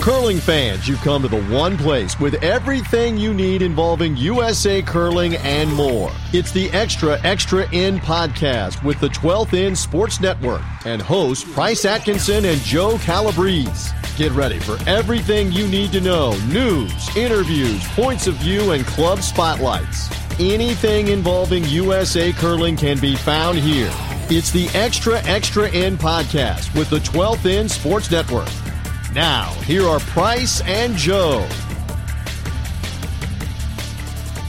Curling fans, you've come to the one place with everything you need involving USA curling and more. It's the Extra Extra End podcast with the 12th End Sports Network and hosts Price Atkinson and Joe Calabrese. Get ready for everything you need to know news, interviews, points of view, and club spotlights. Anything involving USA curling can be found here. It's the Extra Extra End podcast with the 12th End Sports Network. Now, here are Price and Joe.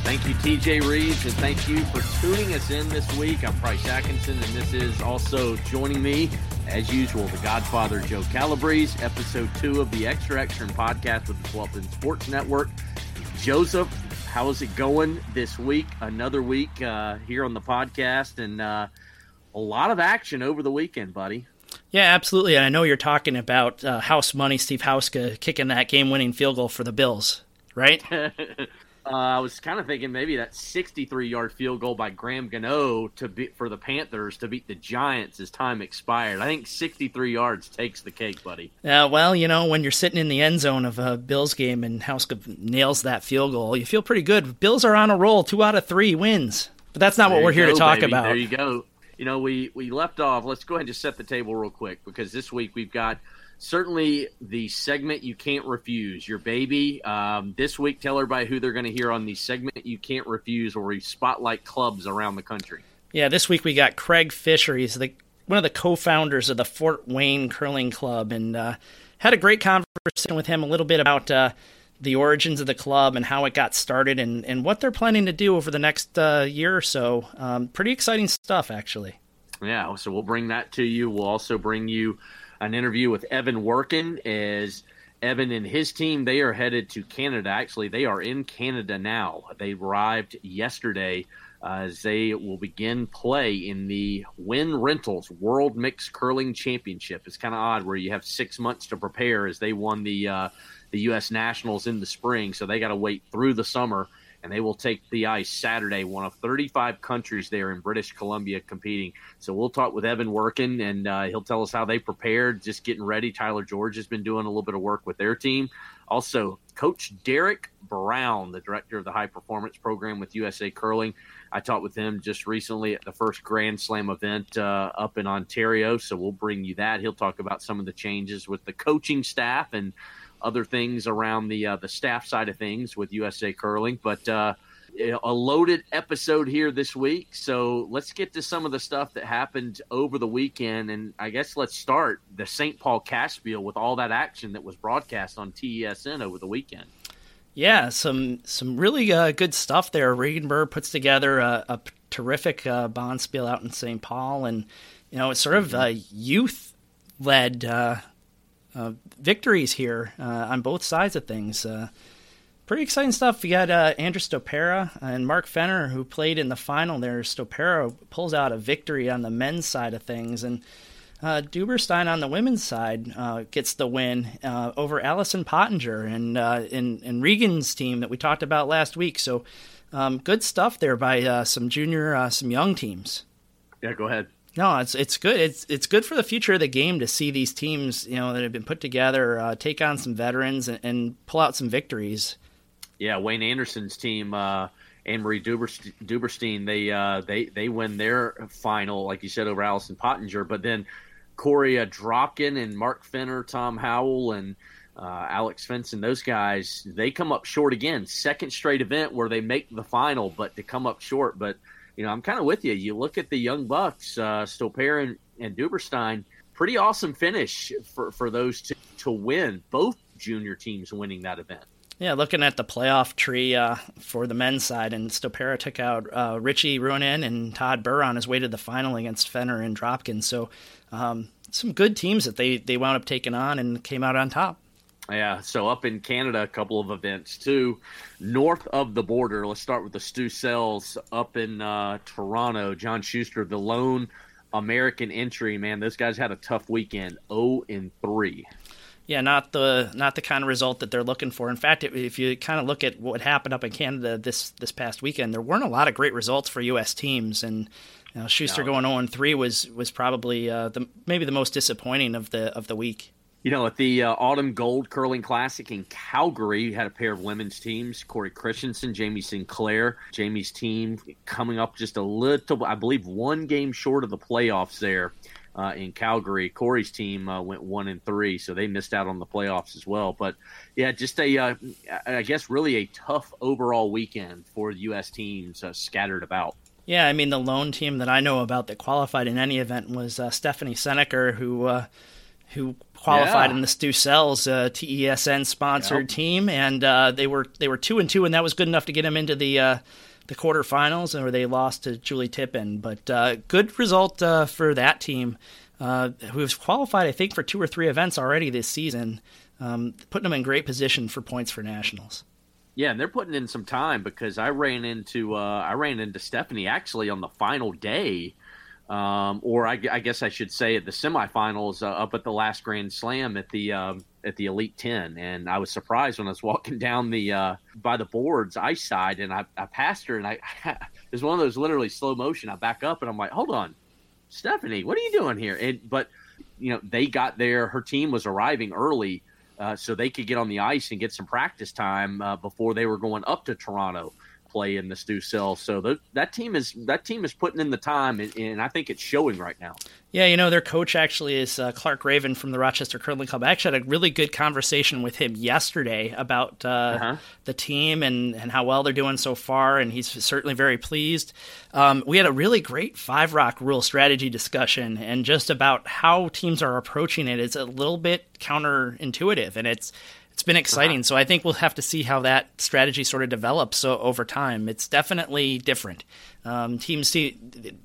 Thank you, TJ Reeves, and thank you for tuning us in this week. I'm Price Atkinson, and this is also joining me, as usual, the Godfather Joe Calabrese, episode two of the Extra Extra podcast with the 12th Sports Network. Joseph, how is it going this week? Another week uh, here on the podcast, and uh, a lot of action over the weekend, buddy. Yeah, absolutely. And I know you're talking about uh, house money, Steve Hauschka kicking that game-winning field goal for the Bills, right? uh, I was kind of thinking maybe that 63-yard field goal by Graham Gano to be, for the Panthers to beat the Giants as time expired. I think 63 yards takes the cake, buddy. Yeah, uh, well, you know, when you're sitting in the end zone of a Bills game and Hauschka nails that field goal, you feel pretty good. Bills are on a roll, two out of three wins. But that's not there what we're here go, to talk baby. about. There you go you know, we we left off. Let's go ahead and just set the table real quick because this week we've got certainly the segment you can't refuse. Your baby. Um, this week, tell everybody who they're going to hear on the segment you can't refuse, where we spotlight clubs around the country. Yeah, this week we got Craig Fischer. He's the one of the co-founders of the Fort Wayne Curling Club, and uh, had a great conversation with him a little bit about. Uh, the origins of the club and how it got started and, and what they're planning to do over the next uh, year or so. Um, pretty exciting stuff, actually. Yeah, so we'll bring that to you. We'll also bring you an interview with Evan Workin as Evan and his team, they are headed to Canada. Actually, they are in Canada now. They arrived yesterday uh, as they will begin play in the Win Rentals World Mixed Curling Championship. It's kind of odd where you have six months to prepare as they won the uh, the U.S. Nationals in the spring, so they got to wait through the summer, and they will take the ice Saturday. One of 35 countries there in British Columbia competing. So we'll talk with Evan Workin, and uh, he'll tell us how they prepared, just getting ready. Tyler George has been doing a little bit of work with their team. Also, Coach Derek Brown, the director of the high performance program with USA Curling. I talked with him just recently at the first Grand Slam event uh, up in Ontario. So we'll bring you that. He'll talk about some of the changes with the coaching staff and other things around the uh, the staff side of things with USA Curling. But uh, a loaded episode here this week. So let's get to some of the stuff that happened over the weekend. And I guess let's start the St. Paul Cashspiel with all that action that was broadcast on TESN over the weekend. Yeah, some some really uh, good stuff there. Regenberg puts together a, a terrific uh, bonspiel out in St. Paul, and you know it's sort of uh, youth led uh, victories here uh, on both sides of things. Uh, pretty exciting stuff. We got uh, Andrew Stopera and Mark Fenner who played in the final there. Stopera pulls out a victory on the men's side of things, and uh, Dubberstein on the women's side uh, gets the win uh, over Allison Pottinger and uh, in, in Regan's team that we talked about last week. So um, good stuff there by uh, some junior, uh, some young teams. Yeah, go ahead. No, it's it's good. It's it's good for the future of the game to see these teams, you know, that have been put together, uh, take on some veterans and, and, pull out some victories. Yeah, Wayne Anderson's team, uh, Anne Marie Dubberstein, they uh, they they win their final, like you said, over Allison Pottinger. But then Korey Dropkin and Mark Fenner, Tom Howell, and uh, Alex Fenson, those guys, they come up short again. Second straight event where they make the final, but to come up short, but you know, I'm kind of with you. You look at the young bucks, uh, Stoper and, and Dubberstein, pretty awesome finish for, for those two to win, both junior teams winning that event. Yeah, looking at the playoff tree uh, for the men's side, and Stopera took out uh, Richie Ruohonen and Todd Birr on his way to the final against Fenner and Dropkin. So, um, some good teams that they, they wound up taking on and came out on top. Yeah, so up in Canada, a couple of events too. North of the border, let's start with the Stu Sells up in uh, Toronto. John Shuster, the lone American entry, man, those guys had a tough weekend. 0 and 3 yeah, not the not the kind of result that they're looking for. In fact, if you kind of look at what happened up in Canada this this past weekend, there weren't a lot of great results for U.S. teams, and you know, Shuster no. going 0 3 was was probably uh, the maybe the most disappointing of the of the week. You know, at the uh, Autumn Gold Curling Classic in Calgary, you had a pair of women's teams: Cory Christensen, Jamie Sinclair. Jamie's team coming up just a little, I believe, one game short of the playoffs there uh, in Calgary. Cory's team uh, went one and three, so they missed out on the playoffs as well. But yeah, just a, uh, I guess, really a tough overall weekend for the U.S. teams uh, scattered about. Yeah, I mean, the lone team that I know about that qualified in any event was uh, Stephanie Senneker, who who qualified yeah. in the Stu Sells uh, TESN sponsored yep. team, and uh, they were they were two and two, and that was good enough to get them into the uh, the quarterfinals, where they lost to Julie Tippin. But uh, good result uh, for that team, uh, who's qualified, I think, for two or three events already this season, um, putting them in great position for points for nationals. Yeah, and they're putting in some time because I ran into uh, I ran into Stephanie actually on the final day um, or I, I, guess I should say at the semifinals uh, up at the last Grand Slam at the um, at the Elite Ten, and I was surprised when I was walking down the uh, by the boards ice side, and I, I passed her, and I it one of those literally slow motion. I back up, and I'm like, hold on, Stephanie, what are you doing here? And but you know they got there. Her team was arriving early. Uh, so they could get on the ice and get some practice time uh, before they were going up to Toronto play in the Stu Cell. So that team is that team is putting in the time, and, and, I think it's showing right now. Yeah, you know their coach actually is uh, Clark Raven from the Rochester Curling Club. I actually had a really good conversation with him yesterday about uh, uh-huh. the team and and how well they're doing so far, and he's certainly very pleased. Um, we had a really great five rock rule strategy discussion, and just about how teams are approaching it. It's a little bit counterintuitive, and it's it's been exciting. Uh-huh. So I think we'll have to see how that strategy sort of develops so, over time. It's definitely different. Um, teams see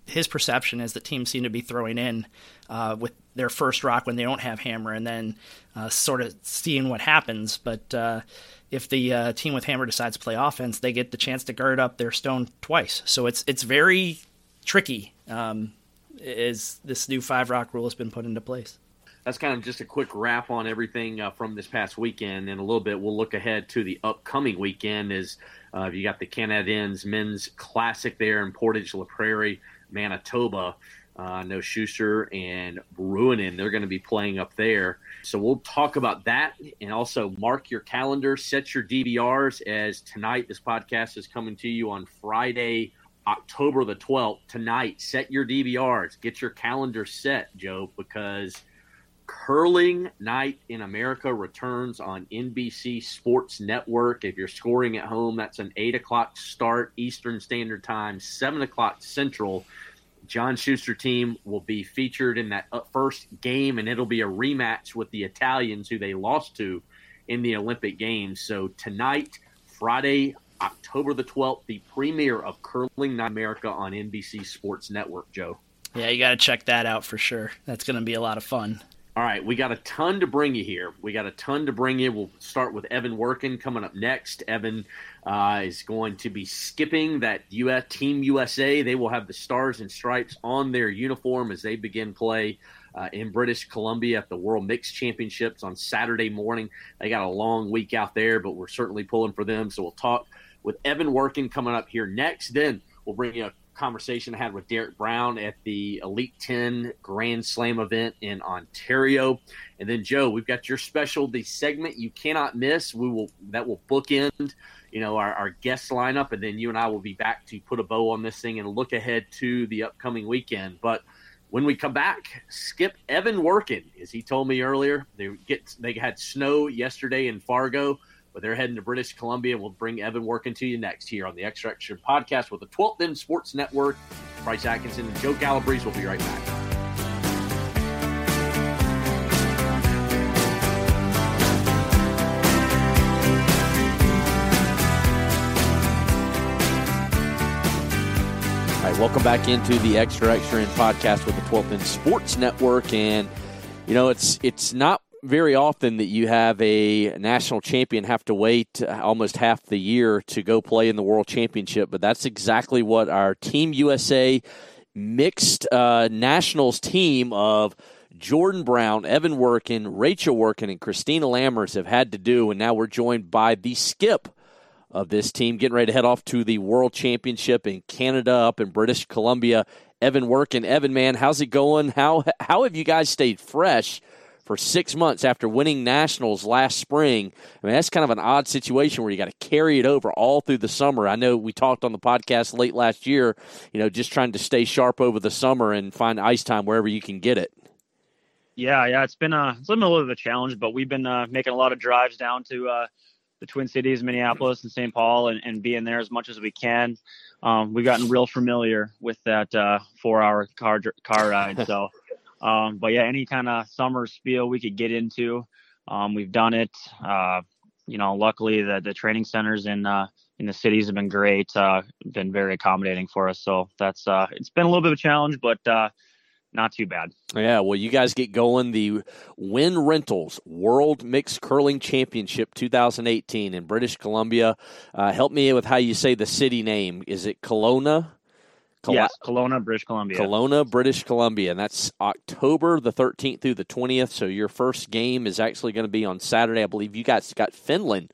his perception is that teams seem to be throwing in uh, with their first rock when they don't have hammer, and then uh, sort of seeing what happens. But uh, if the uh, team with hammer decides to play offense, they get the chance to guard up their stone twice. So it's it's very tricky. Um, as this new five rock rule has been put into place that's kind of just a quick wrap on everything uh, from this past weekend. In a little bit, we'll look ahead to the upcoming weekend. As uh, you got the Canad Inns Men's Classic there in Portage La Prairie, Manitoba. Uh, no Shuster and Ruohonen. They're going to be playing up there. So we'll talk about that and also mark your calendar, set your DVRs as tonight this podcast is coming to you on Friday, October the 12th. Tonight, set your DVRs, get your calendar set, Joe, because – Curling Night in America returns on NBC Sports Network. If you're scoring at home, that's an 8 o'clock start Eastern Standard Time, 7 o'clock Central. John Shuster team will be featured in that first game, and it'll be a rematch with the Italians who they lost to in the Olympic Games. So tonight, Friday, October the 12th, the premiere of Curling Night in America on NBC Sports Network, Joe. Yeah, you got to check that out for sure. That's going to be a lot of fun. All right, we got a ton to bring you here. We got a ton to bring you. We'll start with Evan Workin coming up next. Evan uh, is going to be skipping that US Team USA. They will have the stars and stripes on their uniform as they begin play uh, in British Columbia at the World Mixed Championships on Saturday morning. They got a long week out there, but we're certainly pulling for them. So we'll talk with Evan Workin coming up here next. Then we'll bring you a conversation I had with Derek Brown at the Elite 10 Grand Slam event in Ontario. And then Joe, we've got your specialty segment you cannot miss. We will that will bookend, you know, our, our guest lineup, and then you and I will be back to put a bow on this thing and look ahead to the upcoming weekend. But when we come back, Skip Evan Workin, as he told me earlier, they get they had snow yesterday in Fargo but they're heading to British Columbia, we'll bring Evan Workin to you next here on the Extra Extra podcast with the 12th End Sports Network. Price Atkinson and Joe Calabrese. will be right back. welcome back into the Extra Extra End podcast with the 12th End Sports Network, and you know it's it's not very often that you have a national champion have to wait almost half the year to go play in the World Championship, but that's exactly what our Team USA mixed uh, nationals team of Jordan Brown, Evan Workin, Rachel Workin, and Christina Lammers have had to do, and now we're joined by the skip of this team, getting ready to head off to the World Championship in Canada, up in British Columbia. Evan Workin, Evan, man, how's it going? How how have you guys stayed fresh for six months after winning nationals last spring? I mean, that's kind of an odd situation where you got to carry it over all through the summer. I know we talked on the podcast late last year, you know, just trying to stay sharp over the summer and find ice time wherever you can get it. Yeah, yeah, it's been a it's been a little bit of a challenge, but we've been uh, making a lot of drives down to. Uh, the Twin Cities, Minneapolis, and St. Paul, and, and being there as much as we can. Um, we've gotten real familiar with that uh, four-hour car car ride. So, um, but yeah, any kind of summer spiel we could get into, um, we've done it. Uh, you know, luckily the the training centers in uh, in the cities have been great, uh, been very accommodating for us. So that's uh, it's been a little bit of a challenge, but uh, not too bad. Yeah, well, you guys get going the Win Rentals World Mixed Curling Championship 2018 in British Columbia. Uh, help me with how you say the city name. Is it Kelowna? Col- yes, Kelowna, British Columbia. Kelowna, British Columbia, and that's October the 13th through the 20th. So your first game is actually going to be on Saturday. I believe you guys got Finland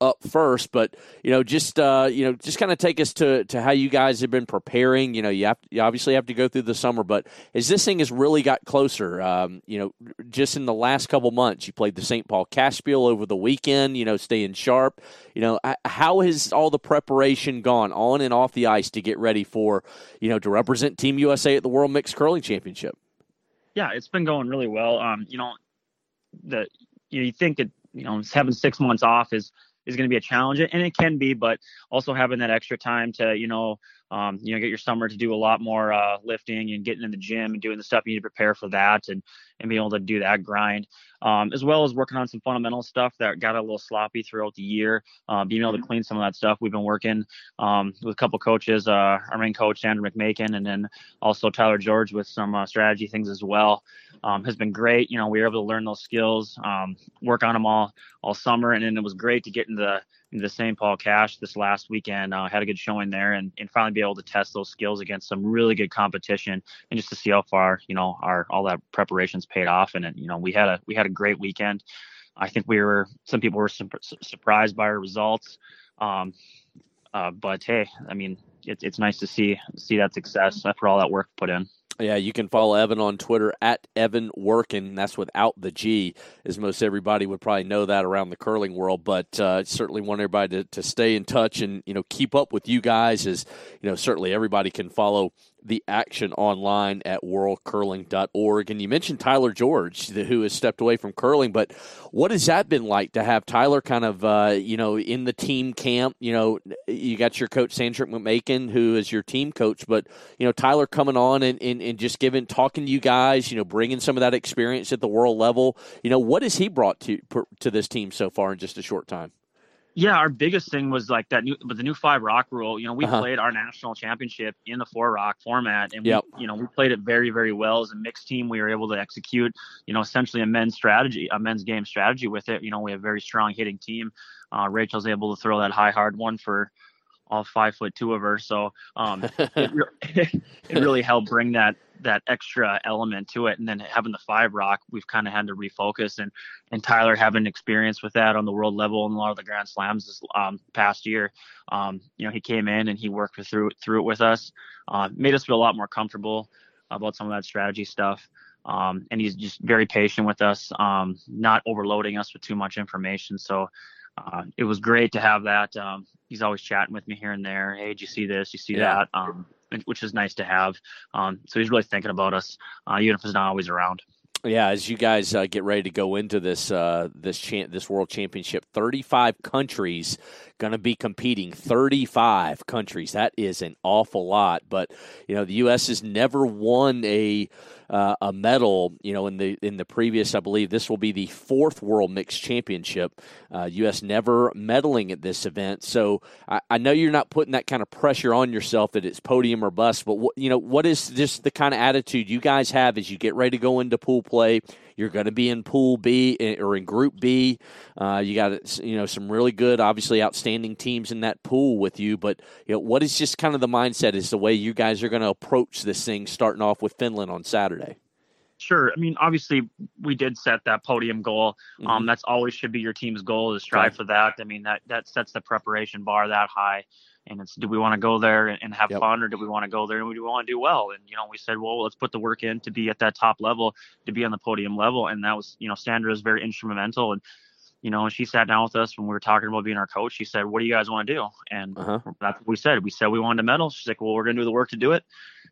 up first, but you know, just uh, you know, just kind of take us to to how you guys have been preparing. You know, you have you obviously have to go through the summer, but as this thing has really got closer, um, you know, just in the last couple months, you played the St. Paul Cashspiel over the weekend. You know, staying sharp. You know, how has all the preparation gone on and off the ice to get ready for you know to represent Team USA at the World Mixed Curling Championship? Yeah, it's been going really well. Um, you know, the you, know, you think that you know having six months off is is going to be a challenge, and it can be. But also having that extra time to you know um, you know, get your summer to do a lot more uh, lifting and getting in the gym and doing the stuff you need to prepare for that and and be able to do that grind, um, as well as working on some fundamental stuff that got a little sloppy throughout the year. Uh, being able to mm-hmm. clean some of that stuff. We've been working um, with a couple coaches, uh, our main coach Sandra McMakin, and then also Tyler George with some uh, strategy things as well. Um, has been great. You know, we were able to learn those skills, um, work on them all all summer, and then it was great to get into the the St. Paul Cash this last weekend. Uh, had a good showing there, and, and finally be able to test those skills against some really good competition, and just to see how far you know our all that preparations paid off. And it, you know we had a we had a great weekend. I think we were some people were su- surprised by our results, um, uh, but hey, I mean it's it's nice to see see that success after all that work put in. Yeah, you can follow Evan on Twitter at Evan Workin. That's without the G, as most everybody would probably know that around the curling world. But uh, certainly want everybody to, to stay in touch and you know keep up with you guys. As you know, certainly everybody can follow the action online at worldcurling.org. And you mentioned Tyler George, who has stepped away from curling, but what has that been like to have Tyler kind of, uh, you know, in the team camp? You know, you got your coach, Sandra McMakin, who is your team coach, but, you know, Tyler coming on and, and, and just giving, talking to you guys, you know, bringing some of that experience at the world level. You know, what has he brought to, to this team so far in just a short time? Yeah, our biggest thing was like that new, but the new five rock rule. You know, we uh-huh. played our national championship in the four rock format, and yep. we, you know, we played it very, very well as a mixed team. We were able to execute, you know, essentially a men's strategy, a men's game strategy with it. You know, we have a very strong hitting team. Uh, Rachel's able to throw that high hard one for all five foot two of her. So um, it, it, really helped bring that that extra element to it. And then having the five rock, we've kind of had to refocus. And and Tyler having experience with that on the world level and a lot of the Grand Slams this um, past year, um, you know, he came in and he worked through through it with us, uh, made us feel a lot more comfortable about some of that strategy stuff. Um, and he's just very patient with us, um, not overloading us with too much information. So uh, it was great to have that. Um, he's always chatting with me here and there. Hey, did you see this? You see yeah. that? Which is nice to have. Um, so he's really thinking about us, uh, even if he's not always around. Yeah, as you guys uh, get ready to go into this uh, this this World Championship, 35 countries going to be competing. 35 countries. That is an awful lot. But you know, the U.S. has never won a uh, a medal. You know, in the in the previous, I believe this will be the fourth World Mixed Championship. Uh, U.S. never medaling at this event, so I, I, know you're not putting that kind of pressure on yourself that it's podium or bust. But what, you know, what is just the kind of attitude you guys have as you get ready to go into pool play? You're going to be in Pool B eh, or in Group B. Uh, you got you know some really good, obviously outstanding teams in that pool with you. But you know, what is just kind of the mindset is the way you guys are going to approach this thing, starting off with Finland on Saturday. Sure. I mean, obviously, we did set that podium goal. Um, mm-hmm. that's always should be your team's goal to strive for that. I mean, that that sets the preparation bar that high. And it's do we want to go there and have yep. fun, or do we want to go there and do we want to do well? And you know, we said, well, let's put the work in to be at that top level, to be on the podium level. And that was, you know, Sandra is very instrumental. And you know, she sat down with us when we were talking about being our coach. She said, "What do you guys want to do?" And uh-huh. that's what we said. We said we wanted to medal. She's like, "Well, we're going to do the work to do it."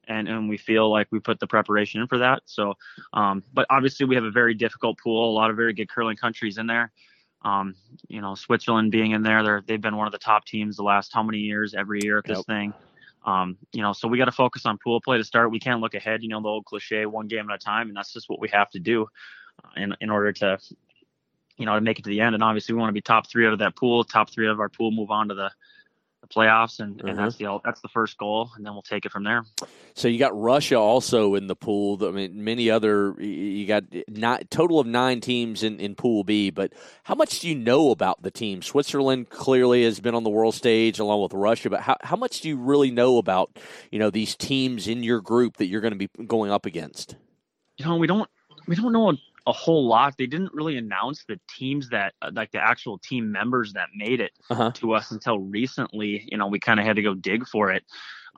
and and we feel like we put the preparation in for that. So, um, but obviously we have a very difficult pool, a lot of very good curling countries in there. Um, you know, Switzerland being in there, they're they've been one of the top teams the last how many years every year at this yep. thing. Um, you know, so we got to focus on pool play to start. We can't look ahead. You know, the old cliche, one game at a time, and that's just what we have to do uh, in in order to, you know, to make it to the end. And obviously, we want to be top three out of that pool. Top three out of our pool move on to the playoffs, and, and that's mm-hmm. the that's the first goal, and then we'll take it from there. So you got Russia also in the pool. I mean, many other you got not total of nine teams in, in Pool B. But how much do you know about the team? Switzerland clearly has been on the world stage along with Russia, but how how much do you really know about you know these teams in your group that you're going to be going up against? You know, we don't we don't know a whole lot. They didn't really announce the teams that, uh, like the actual team members that made it uh-huh. to us until recently. You know, we kind of had to go dig for it.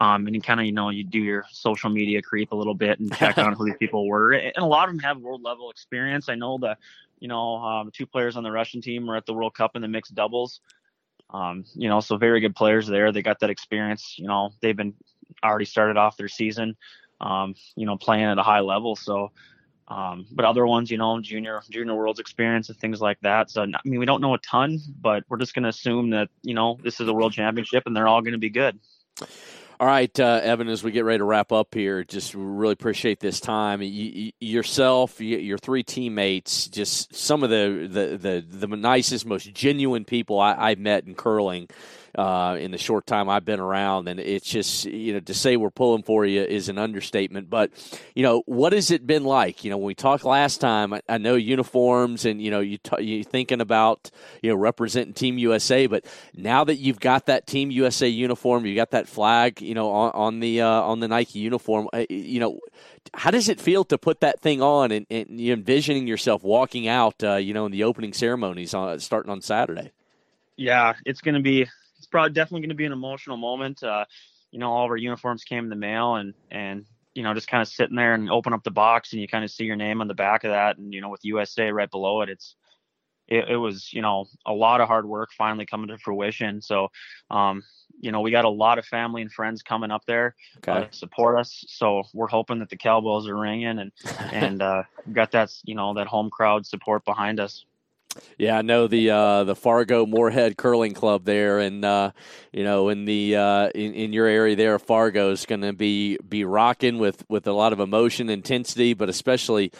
Um, and you kind of, you know, you do your social media creep a little bit and check on who these people were. And a lot of them have world level experience. I know the, you know, um, two players on the Russian team were at the World Cup in the mixed doubles. Um, you know, so very good players there. They got that experience. You know, they've been already started off their season, um, you know, playing at a high level. So, um, but other ones, you know, junior junior worlds experience and things like that. So I mean, we don't know a ton, but we're just going to assume that you know this is a world championship and they're all going to be good. All right, uh, Evan, as we get ready to wrap up here, just really appreciate this time. You, you, yourself, you, your three teammates, just some of the, the, the, the nicest, most genuine people I, have met in curling uh, in the short time I've been around. And it's just, you know, to say we're pulling for you is an understatement. But, you know, what has it been like? You know, when we talked last time, I, I know uniforms and, you know, you t- you're thinking about, you know, representing Team USA. But now that you've got that Team USA uniform, you got that flag, you know, on, on the uh, on the Nike uniform, uh, you know, how does it feel to put that thing on and, and envisioning yourself walking out, uh, you know, in the opening ceremonies on, starting on Saturday? Yeah, it's going to be probably definitely going to be an emotional moment. Uh, you know, all of our uniforms came in the mail, and and you know, just kind of sitting there and open up the box, and you kind of see your name on the back of that, and you know, with USA right below it, it's it, it was you know a lot of hard work finally coming to fruition. So, um, you know, we got a lot of family and friends coming up there uh, okay. uh, to support us. So we're hoping that the cowbells are ringing and and uh, got that you know that home crowd support behind us. Yeah, I know the uh, the Fargo Moorhead Curling Club there, and uh, you know in the uh, in, in your area there, Fargo is going to be be rocking with with a lot of emotion, intensity, but especially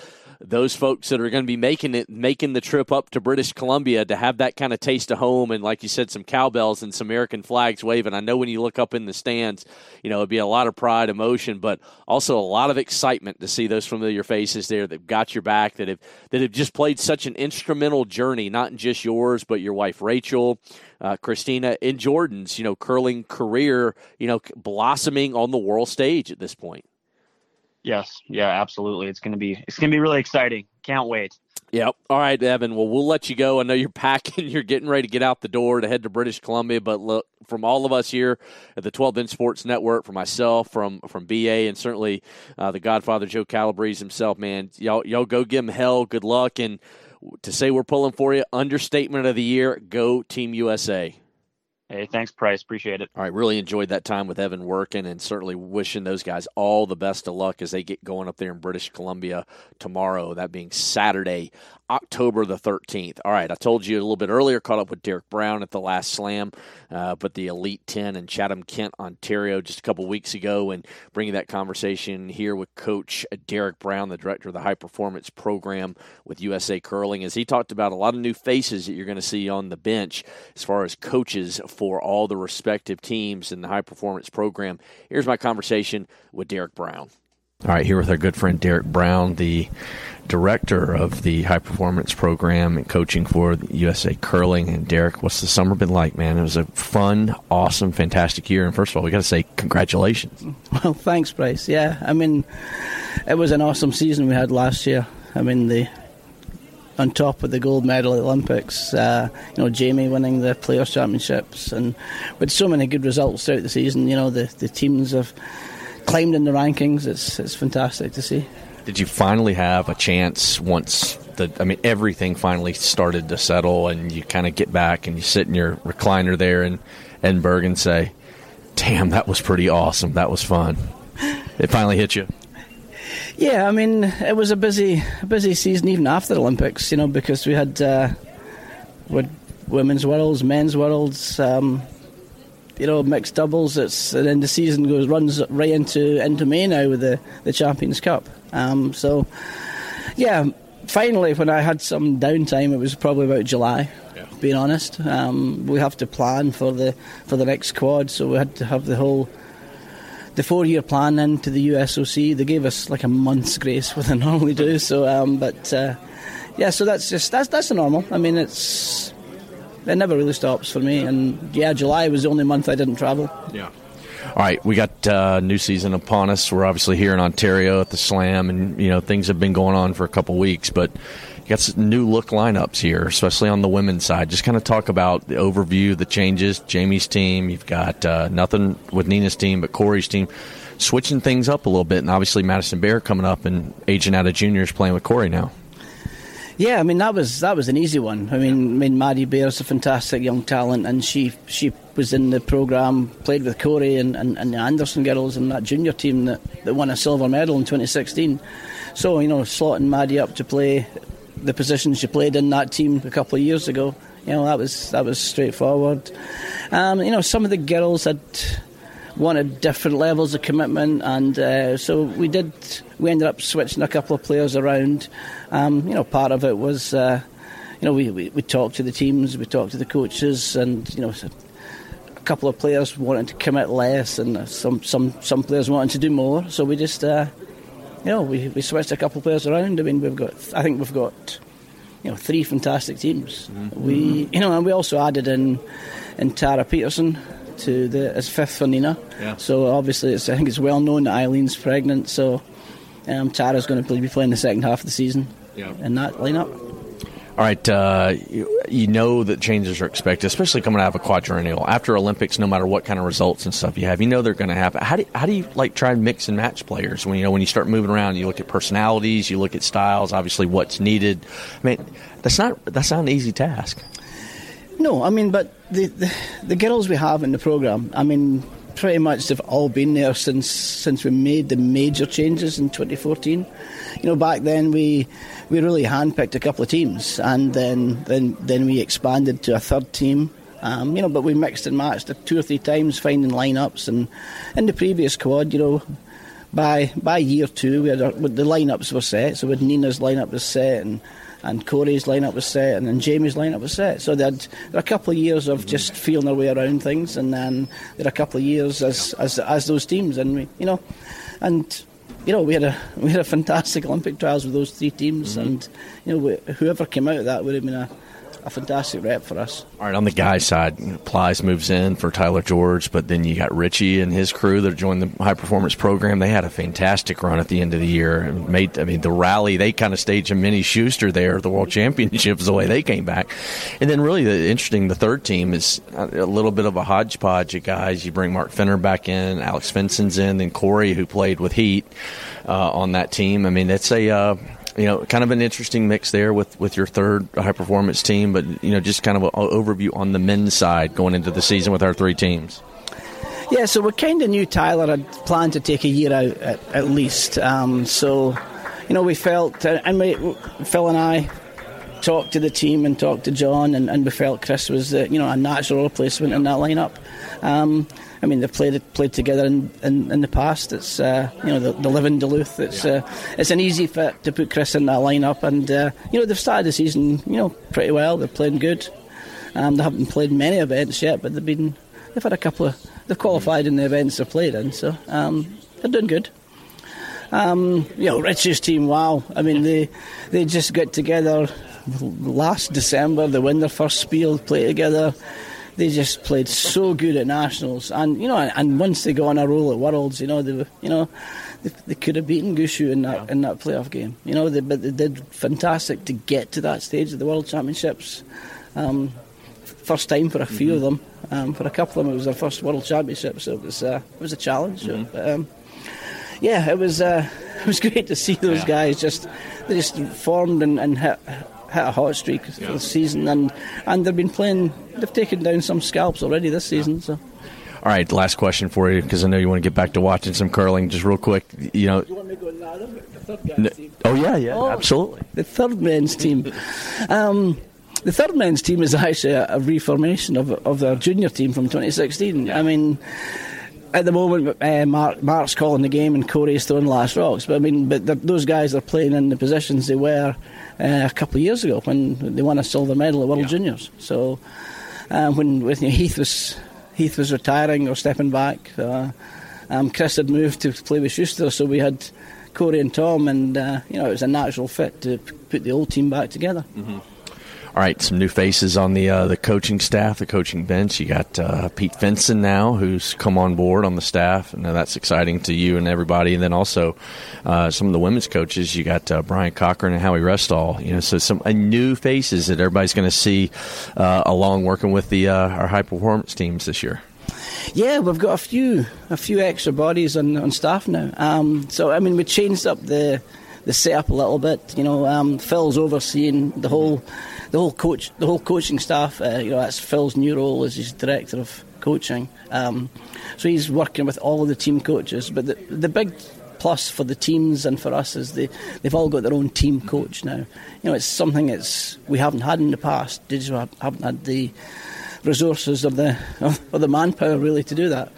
those folks that are going to be making it making the trip up to British Columbia to have that kind of taste of home and like you said some cowbells and some American flags waving. I know when you look up in the stands, you know, it'd be a lot of pride, emotion, but also a lot of excitement to see those familiar faces there that got your back that have that have just played such an instrumental journey, not just yours, but your wife Rachel, uh, Christina, and Jordan's, you know, curling career, you know, blossoming on the world stage at this point. Yes, yeah, absolutely. It's gonna be it's gonna be really exciting. Can't wait. Yep. All right, Evan. Well, we'll let you go. I know you're packing. You're getting ready to get out the door to head to British Columbia. But look, from all of us here at the 12 Inch Sports Network, from myself, from from BA, and certainly uh, the Godfather Joe Calabrese himself, man, y'all y'all go give him hell. Good luck. And to say we're pulling for you, understatement of the year. Go Team USA. Hey, thanks, Price. Appreciate it. All right, really enjoyed that time with Evan Workin, and certainly wishing those guys all the best of luck as they get going up there in British Columbia tomorrow. That being Saturday, October the 13th. All right, I told you a little bit earlier, caught up with Derek Brown at the last slam, uh, but the Elite 10 in Chatham, Kent, Ontario, just a couple weeks ago, and bringing that conversation here with Coach Derek Brown, the director of the high performance program with USA Curling, as he talked about a lot of new faces that you're going to see on the bench as far as coaches for all the respective teams in the high performance program. Here's my conversation with Derek Brown. All right, here with our good friend Derek Brown, the director of the high performance program and coaching for USA Curling. And Derek, what's the summer been like, man? It was a fun, awesome, fantastic year. And first of all, we got to say congratulations. Well, thanks, Price. Yeah, I mean, it was an awesome season we had last year. I mean, the on top of the gold medal at Olympics, uh, you know, Jamie winning the Players Championships, and with so many good results throughout the season. You know, the the teams have climbed in the rankings. It's it's fantastic to see. Did you finally have a chance once the I mean everything finally started to settle and you kind of get back and you sit in your recliner there in Edinburgh and say, "Damn, that was pretty awesome. That was fun." It finally hit you. Yeah, I mean, it was a busy, busy season even after the Olympics, you know, because we had uh, women's worlds, men's worlds, um, you know, mixed doubles. It's and then the season goes runs right into into May now with the the Champions Cup. Um, so, yeah, finally, when I had some downtime, it was probably about July. Yeah. Being honest, um, we have to plan for the for the next quad, so we had to have the whole the four year plan into the USOC. They gave us like a month's grace what they normally do. So, um, but uh, yeah, so that's just that's that's the normal. I mean, it's it never really stops for me. And yeah, July was the only month I didn't travel. Yeah. All right, we got uh, new season upon us. We're obviously here in Ontario at the Slam, and you know things have been going on for a couple weeks, but you got some new look lineups here, especially on the women's side. Just kind of talk about the overview, the changes. Jamie's team, you've got uh, nothing with Nina's team, but Cory's team switching things up a little bit, and obviously Madison Bear coming up and aging out of juniors playing with Cory now. Yeah, I mean that was that was an easy one. I mean, I mean Maddie Bear's a fantastic young talent, and she she was in the program, played with Cory and, and, and the Anderson girls and that junior team that, that won a silver medal in 2016. So you know, slotting Maddie up to play the position she played in that team a couple of years ago, you know that was that was straightforward. Um, you know, some of the girls had wanted different levels of commitment, and uh, so we did. We ended up switching a couple of players around. Um, you know, part of it was, uh, you know, we, we, we talked to the teams, we talked to the coaches, and you know, a couple of players wanted to commit less, and some some some players wanted to do more. So we just, uh, you know, we, we switched a couple of players around. I mean, we've got, I think we've got, you know, three fantastic teams. Mm-hmm. We, you know, and we also added in in Tara Peterson to the as fifth for Nina. Yeah. So obviously, it's, I think it's well known that Aileen's pregnant. So um, Tara's going to be playing the second half of the season yeah. in that lineup. All right, uh, you, you, know that changes are expected, especially coming out of a quadrennial after Olympics. No matter what kind of results and stuff you have, you know they're going to happen. How do how do you like try and mix and match players when you know when you start moving around? You look at personalities, you look at styles, obviously what's needed. I mean, that's not that's not an easy task. No, I mean, but the, the, the girls we have in the program, I mean, pretty much they've all been there since since we made the major changes in 2014. You know, back then we we really handpicked a couple of teams, and then then then we expanded to a third team. Um, you know, but we mixed and matched two or three times, finding lineups. And in the previous quad, you know, by by year two, we had our, the lineups were set. So with Nina's lineup was set, and and Cory's lineup was set, and then Jamie's lineup was set. So there were a couple of years of just feeling their way around things, and then there are a couple of years as as, as those teams, and we, you know, and you know we had a we had a fantastic Olympic trials with those three teams, mm-hmm. and you know we, whoever came out of that would have been a a fantastic rep for us. All right, on the guy side, Plys moves in for Tyler George, but then you got Richie and his crew that joined the high performance program. They had a fantastic run at the end of the year and made. I mean, the rally they kind of staged a mini Shuster there, the World Championships, the way they came back. And then really the interesting, the third team is a little bit of a hodgepodge of guys. You bring Mark Fenner back in, Alex Fenson's in, then Corey who played with Heath uh, on that team. I mean, it's a uh, you know, kind of an interesting mix there with, with your third high performance team, but you know, just kind of an overview on the men's side going into the season with our three teams. Yeah, so we kind of knew Tyler had planned to take a year out at, at least. Um, so, you know, we felt, uh, and we, Phil and I talked to the team and talked to John, and, and we felt Chris was uh, you know a natural replacement in that lineup. Um, I mean, they've played played together in, in, in the past. It's uh, you know the, the live in Duluth. It's uh, it's an easy fit to put Chris in that lineup, and uh, you know they've started the season you know pretty well. They're playing good. Um, they haven't played many events yet, but they've been they've had a couple of they've qualified in the events they've played in, so um, they're doing good. Um, you know, Rich's team, wow. I mean, they they just got together last December. They win their first Spiel, play together. They just played so good at nationals, and you know, and once they got on a roll at Worlds, you know, they were, you know. They, they could have beaten Gushue in that in that playoff game, you know. They, but they did fantastic to get to that stage of the World Championships. Um, first time for a few mm-hmm. of them. Um, for a couple of them, it was their first World Championship, so it was uh, it was a challenge. Mm-hmm. But, um, yeah, it was uh, it was great to see those yeah. guys just they just formed and, and hit, hit a hot streak yeah. for the season, and and they've been playing. They've taken down some scalps already this season. So. All right, last question for you because I know you want to get back to watching some curling. Just real quick, you know. You oh yeah, yeah, oh, absolutely. The third men's team. Um, the third men's team is actually a, a reformation of of their junior team from 2016. Yeah. I mean, at the moment, uh, Mark, Mark's calling the game and Corey's throwing last rocks. But I mean, but those guys are playing in the positions they were uh, a couple of years ago when they won a silver medal at World yeah. Juniors. So um, when, when Heath was Heath was retiring or stepping back, uh, um, Chris had moved to play with Shuster, so we had Corey and Tom, and uh, you know it was a natural fit to put the old team back together. Mm-hmm. All right, some new faces on the uh, the coaching staff, the coaching bench. You got uh, Pete Fenson now, who's come on board on the staff, and that's exciting to you and everybody. And then also uh, some of the women's coaches. You got uh, Brian Cochran and Howie Restall. You know, so some uh, new faces that everybody's going to see uh, along working with the our high performance teams this year. Yeah, we've got a few a few extra bodies on, on staff now. Um, so I mean, we changed up the the setup a little bit. You know, um, Phil's overseeing the whole the whole coach, the whole coaching staff. Uh, you know, that's Phil's new role as his director of coaching. Um, so he's working with all of the team coaches. But the the big plus for the teams and for us is they they've all got their own team coach now. You know, it's something that's we haven't had in the past. Digital haven't had the resources of the of the manpower really to do that.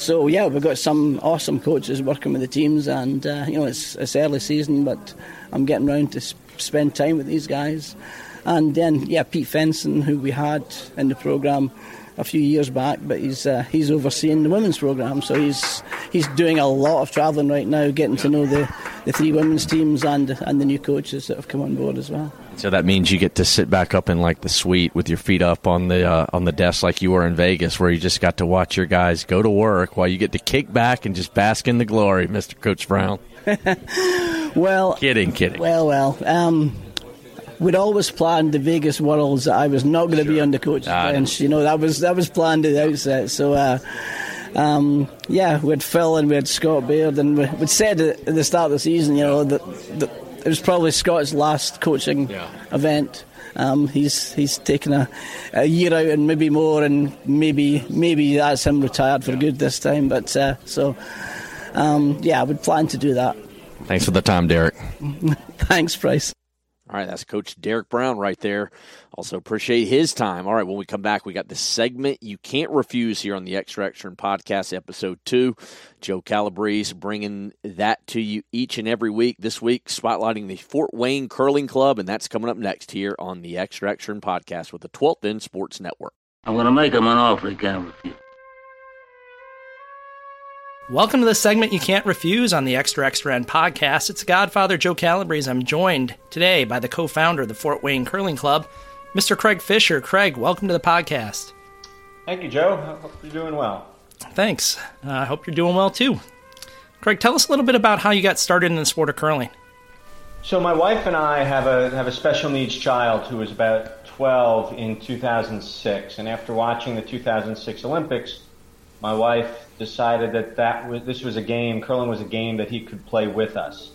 So yeah, we've got some awesome coaches working with the teams, and uh, you know it's it's early season, but I'm getting round to spend time with these guys. And then, yeah, Pete Fenson, who we had in the programme a few years back, but he's uh, he's overseeing the women's program, so he's he's doing a lot of travelling right now, getting to know the, the three women's teams and and the new coaches that have come on board as well. So that means you get to sit back up in like the suite with your feet up on the uh, on the desk like you were in Vegas, where you just got to watch your guys go to work while you get to kick back and just bask in the glory, Mister Coach Brown. well, kidding, kidding. Well, well. Um, we'd always planned the Vegas Worlds I was not going to sure. be on the coach's ah, bench. You know, that was that was planned at the outset. So. Uh, um, yeah, we had Phil and we had Scott Baird, and we, would said at the start of the season, you know, that, that it was probably Scott's last coaching yeah. event. Um, he's he's taken a, a, year out and maybe more, and maybe maybe that's him retired for yeah. good this time. But uh, so, um, yeah, I would plan to do that. Thanks for the time, Derek. Thanks, Price. All right, that's Coach Derek Brown right there. Also appreciate his time. All right, when we come back, we got the segment you can't refuse here on the Extra Extra Podcast, episode two. Joe Calabrese bringing that to you each and every week. This week, spotlighting the Fort Wayne Curling Club, and that's coming up next here on the Extra Extra Podcast with the 12th End Sports Network. I'm going to make him an offer he can't refuse. Welcome to the segment you can't refuse on the Extra Extra End podcast. It's Godfather Joe Calabrese. I'm joined today by the co founder of the Fort Wayne Curling Club, Mr. Craig Fischer. Craig, welcome to the podcast. Thank you, Joe. I hope you're doing well. Thanks. Uh, I hope you're doing well too. Craig, tell us a little bit about how you got started in the sport of curling. So, my wife and I have a, have a special needs child who was about 12 in 2006. And after watching the 2006 Olympics, my wife decided that that was, this was a game, curling was a game that he could play with us.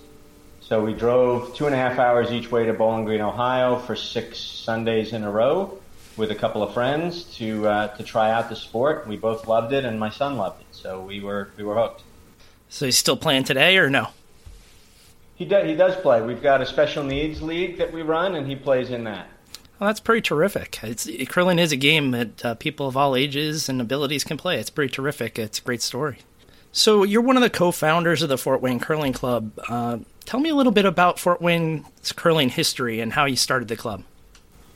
So we drove two and a half hours each way to Bowling Green, Ohio for six Sundays in a row with a couple of friends to uh, to try out the sport. We both loved it, and my son loved it. So we were we were hooked. So he's still playing today, or no? He does. He does play. We've got a special needs league that we run, and he plays in that. Well, that's pretty terrific. It's, curling is a game that uh, people of all ages and abilities can play. It's pretty terrific. It's a great story. So you're one of the co-founders of the Fort Wayne Curling Club. Uh, tell me a little bit about Fort Wayne's curling history and how you started the club.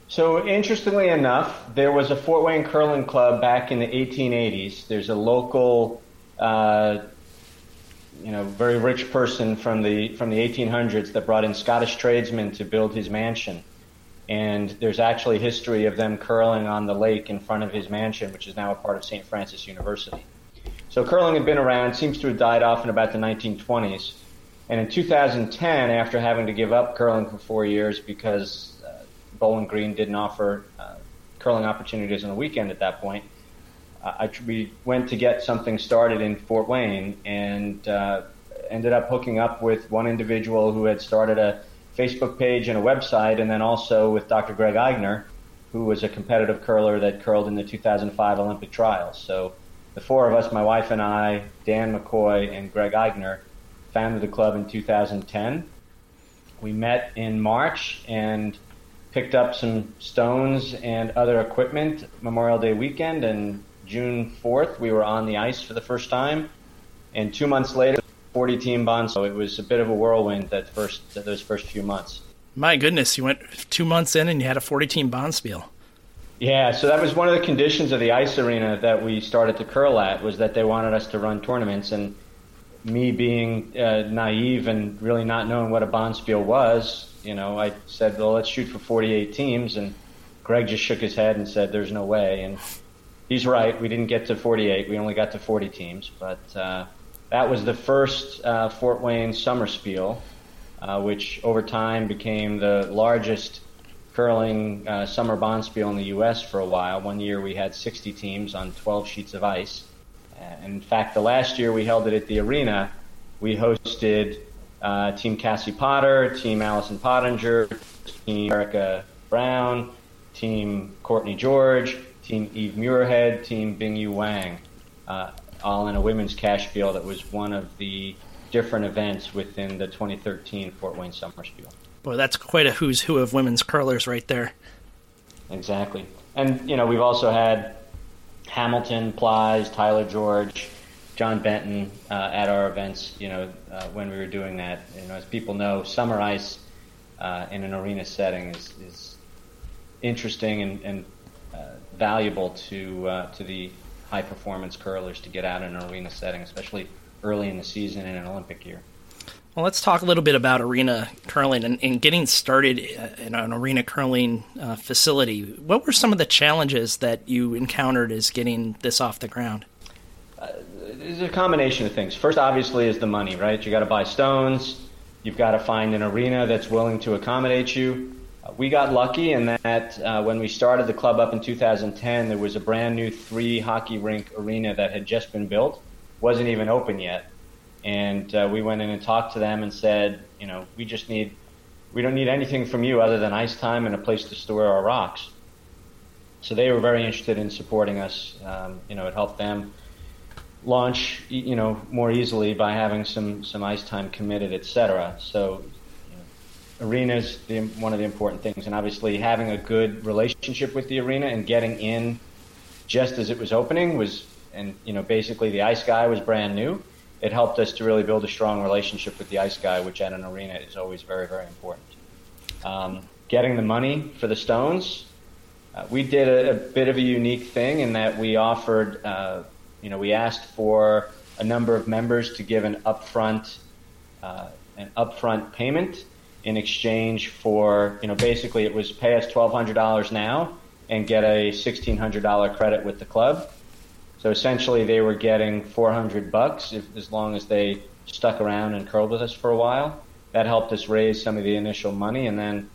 So interestingly enough, there was a Fort Wayne Curling Club back in the 1880s. There's a local uh, you know, very rich person from the from the 1800s that brought in Scottish tradesmen to build his mansion. And there's actually history of them curling on the lake in front of his mansion, which is now a part of St. Francis University. So curling had been around, seems to have died off in about the 1920s. And in 2010, after having to give up curling for four years because uh, Bowling Green didn't offer uh, curling opportunities on the weekend at that point, I, we went to get something started in Fort Wayne and uh, ended up hooking up with one individual who had started a Facebook page and a website, and then also with Dr. Greg Eigner, who was a competitive curler that curled in the 2005 Olympic trials. So the four of us, my wife and I, Dan McCoy, and Greg Eigner, founded the club in 2010. We met in March and picked up some stones and other equipment Memorial Day weekend and June 4th, we were on the ice for the first time, and two months later, 40 team bond. So it was a bit of a whirlwind that first those first few months. My goodness, you went two months in and you had a 40 team bonspiel. Yeah, so that was one of the conditions of the ice arena that we started to curl at was that they wanted us to run tournaments, and me being uh, naive and really not knowing what a bonspiel was, you know, I said, well, let's shoot for 48 teams, and Greg just shook his head and said, there's no way, and he's right. We didn't get to 48. We only got to 40 teams. But uh, that was the first uh, Fort Wayne Summer Spiel, uh, which over time became the largest curling uh, summer bonspiel in the U.S. for a while. One year we had 60 teams on 12 sheets of ice. And in fact, the last year we held it at the arena, we hosted uh, Team Cassie Potter, Team Allison Pottinger, Team Erica Brown, Team Courtney George, Team Eve Muirhead, Team Bingyu Wang, uh, all in a women's cashspiel that was one of the different events within the 2013 Fort Wayne Summer Spiel. Boy, that's quite a who's who of women's curlers right there. Exactly. And, you know, we've also had Hamilton, Plys, Tyler George, John Benton uh, at our events, you know, uh, when we were doing that. You know, as people know, summer ice uh, in an arena setting is, is interesting and, and valuable to uh, to the high performance curlers to get out in an arena setting, especially early in the season in an Olympic year. Well, let's talk a little bit about arena curling and, and getting started uh, in an arena curling uh, facility. What were some of the challenges that you encountered as getting this off the ground? Uh, it's a combination of things. First, obviously, is the money, right? You got to buy stones. You've got to find an arena that's willing to accommodate you we got lucky in that uh, when we started the club up in 2010, there was a brand new three hockey rink arena that had just been built, wasn't even open yet, and uh, we went in and talked to them and said, you know, we just need, we don't need anything from you other than ice time and a place to store our rocks. So they were very interested in supporting us. Um, you know, it helped them launch, you know, more easily by having some some ice time committed, et cetera. So arena is the, one of the important things, and obviously having a good relationship with the arena and getting in just as it was opening was, and you know, basically the ice guy was brand new. It helped us to really build a strong relationship with the ice guy, which at an arena is always very, very important. Um, getting the money for the stones, uh, we did a, a, bit of a unique thing in that we offered, uh, you know, we asked for a number of members to give an upfront, uh, an upfront payment in exchange for, you know, basically it was pay us $1,200 now and get a $1,600 credit with the club. So essentially they were getting 400 bucks if, as long as they stuck around and curled with us for a while. That helped us raise some of the initial money and then,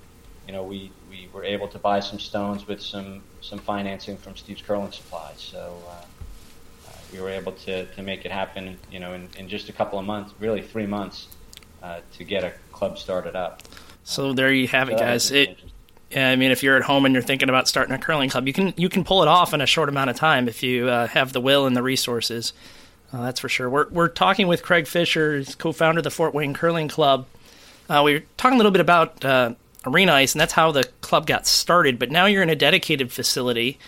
you know, we, we were able to buy some stones with some, some financing from Steve's Curling Supplies. So, uh, uh, we were able to, to make it happen, you know, in, in just a couple of months, really three months, uh, to get a club started up. So there you have it, guys. It, yeah, I mean, if you're at home and you're thinking about starting a curling club, you can you can pull it off in a short amount of time if you uh, have the will and the resources. Uh, that's for sure. We're we're talking with Craig Fischer, co-founder of the Fort Wayne Curling Club. Uh, we were talking a little bit about uh, arena ice, and that's how the club got started. But now you're in a dedicated facility,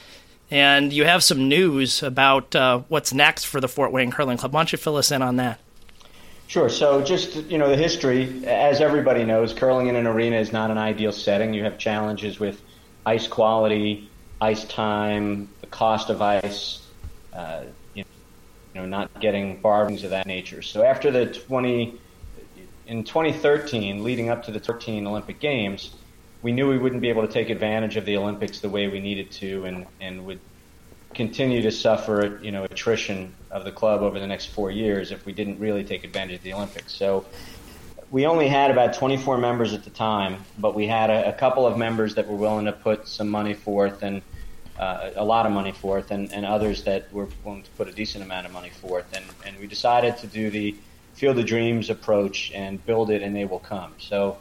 and you have some news about uh, what's next for the Fort Wayne Curling Club. Why don't you fill us in on that? Sure. So, just you know, the history, as everybody knows, curling in an arena is not an ideal setting. You have challenges with ice quality, ice time, the cost of ice, uh, you, know, not getting barbings of that nature. So, after the 20 in 2013, leading up to the 13 Olympic Games, we knew we wouldn't be able to take advantage of the Olympics the way we needed to, and and would continue to suffer, you know, attrition of the club over the next four years if we didn't really take advantage of the Olympics. So we only had about 24 members at the time, but we had a, a couple of members that were willing to put some money forth and uh, a lot of money forth, and, and others that were willing to put a decent amount of money forth. And, and we decided to do the Field of Dreams approach and build it, and they will come. So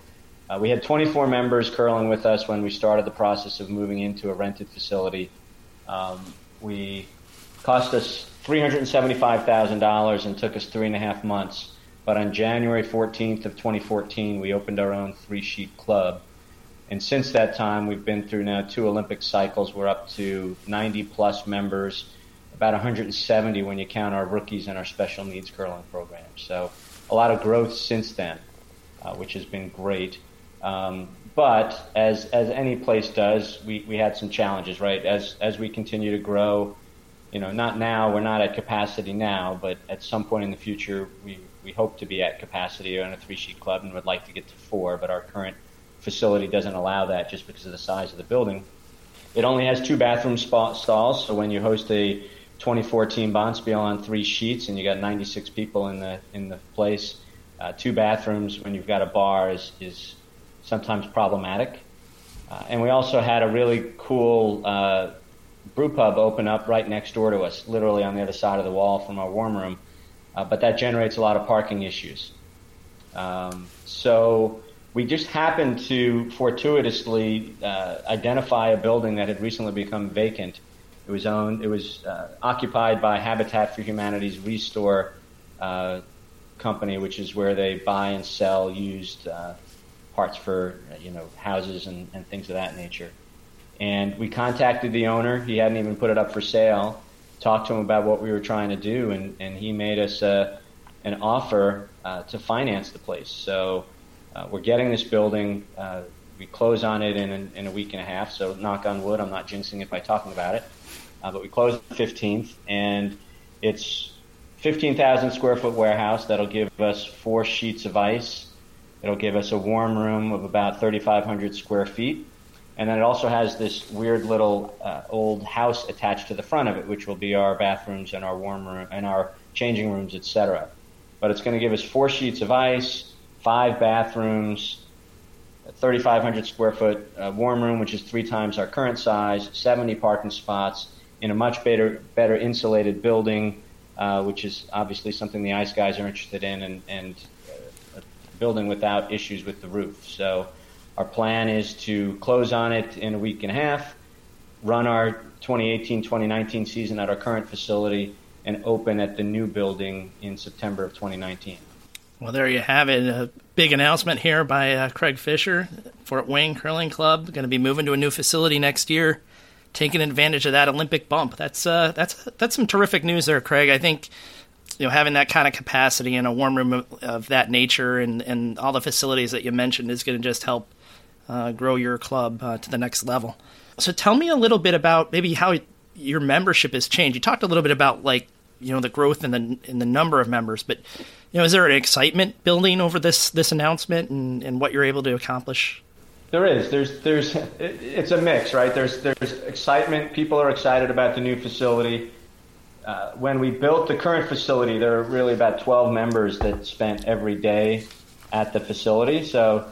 uh, we had 24 members curling with us when we started the process of moving into a rented facility. Um, we cost us $375,000 and took us three and a half months. But on January 14th of 2014, we opened our own three sheet club. And since that time, we've been through now two Olympic cycles. We're up to 90 plus members, about 170 when you count our rookies and our special needs curling program. So a lot of growth since then, uh, which has been great. Um, but as as any place does, we, we had some challenges, right? As as we continue to grow, you know, not now, we're not at capacity now, but at some point in the future, we, we hope to be at capacity on a three sheet club and would like to get to four, but our current facility doesn't allow that just because of the size of the building. It only has two bathroom stalls, so when you host a 2014 Bonspiel on three sheets and you got 96 people in the in the place, uh, two bathrooms when you've got a bar is, is sometimes problematic. Uh, and we also had a really cool uh, brew pub open up right next door to us, literally on the other side of the wall from our warm room. Uh, but that generates a lot of parking issues. Um, so we just happened to fortuitously uh, identify a building that had recently become vacant. It was owned, it was uh, occupied by Habitat for Humanity's Restore uh, company, which is where they buy and sell used parts for you know houses and, and things of that nature. And we contacted the owner. He hadn't even put it up for sale. Talked to him about what we were trying to do, and, and he made us uh, an offer uh, to finance the place. So uh, we're getting this building. Uh, we close on it in, in a week and a half. So knock on wood, I'm not jinxing it by talking about it. Uh, but we close the 15th, and it's 15,000 square foot warehouse that'll give us four sheets of ice. It'll give us a warm room of about 3,500 square feet and then it also has this weird little uh, old house attached to the front of it, which will be our bathrooms and our warm room and our changing rooms, etc. But it's going to give us four sheets of ice, five bathrooms, 3,500 square foot uh, warm room, which is three times our current size, 70 parking spots in a much better, better insulated building, uh, which is obviously something the ice guys are interested in, and, and building without issues with the roof. So our plan is to close on it in a week and a half, run our 2018-2019 season at our current facility, and open at the new building in September of 2019. Well, there you have it. A big announcement here by uh, Craig Fischer, Fort Wayne Curling Club, going to be moving to a new facility next year, taking advantage of that Olympic bump. That's uh, that's that's some terrific news there, Craig. I think you know having that kind of capacity in a warm room of, of that nature and and all the facilities that you mentioned is going to just help uh, grow your club uh, to the next level. So tell me a little bit about maybe how your membership has changed. You talked a little bit about like you know the growth in the in the number of members, but you know is there an excitement building over this this announcement and, and what you're able to accomplish? There is. There's there's it's a mix, right? There's there's excitement. People are excited about the new facility. Uh, when we built the current facility, there were really about 12 members that spent every day at the facility. So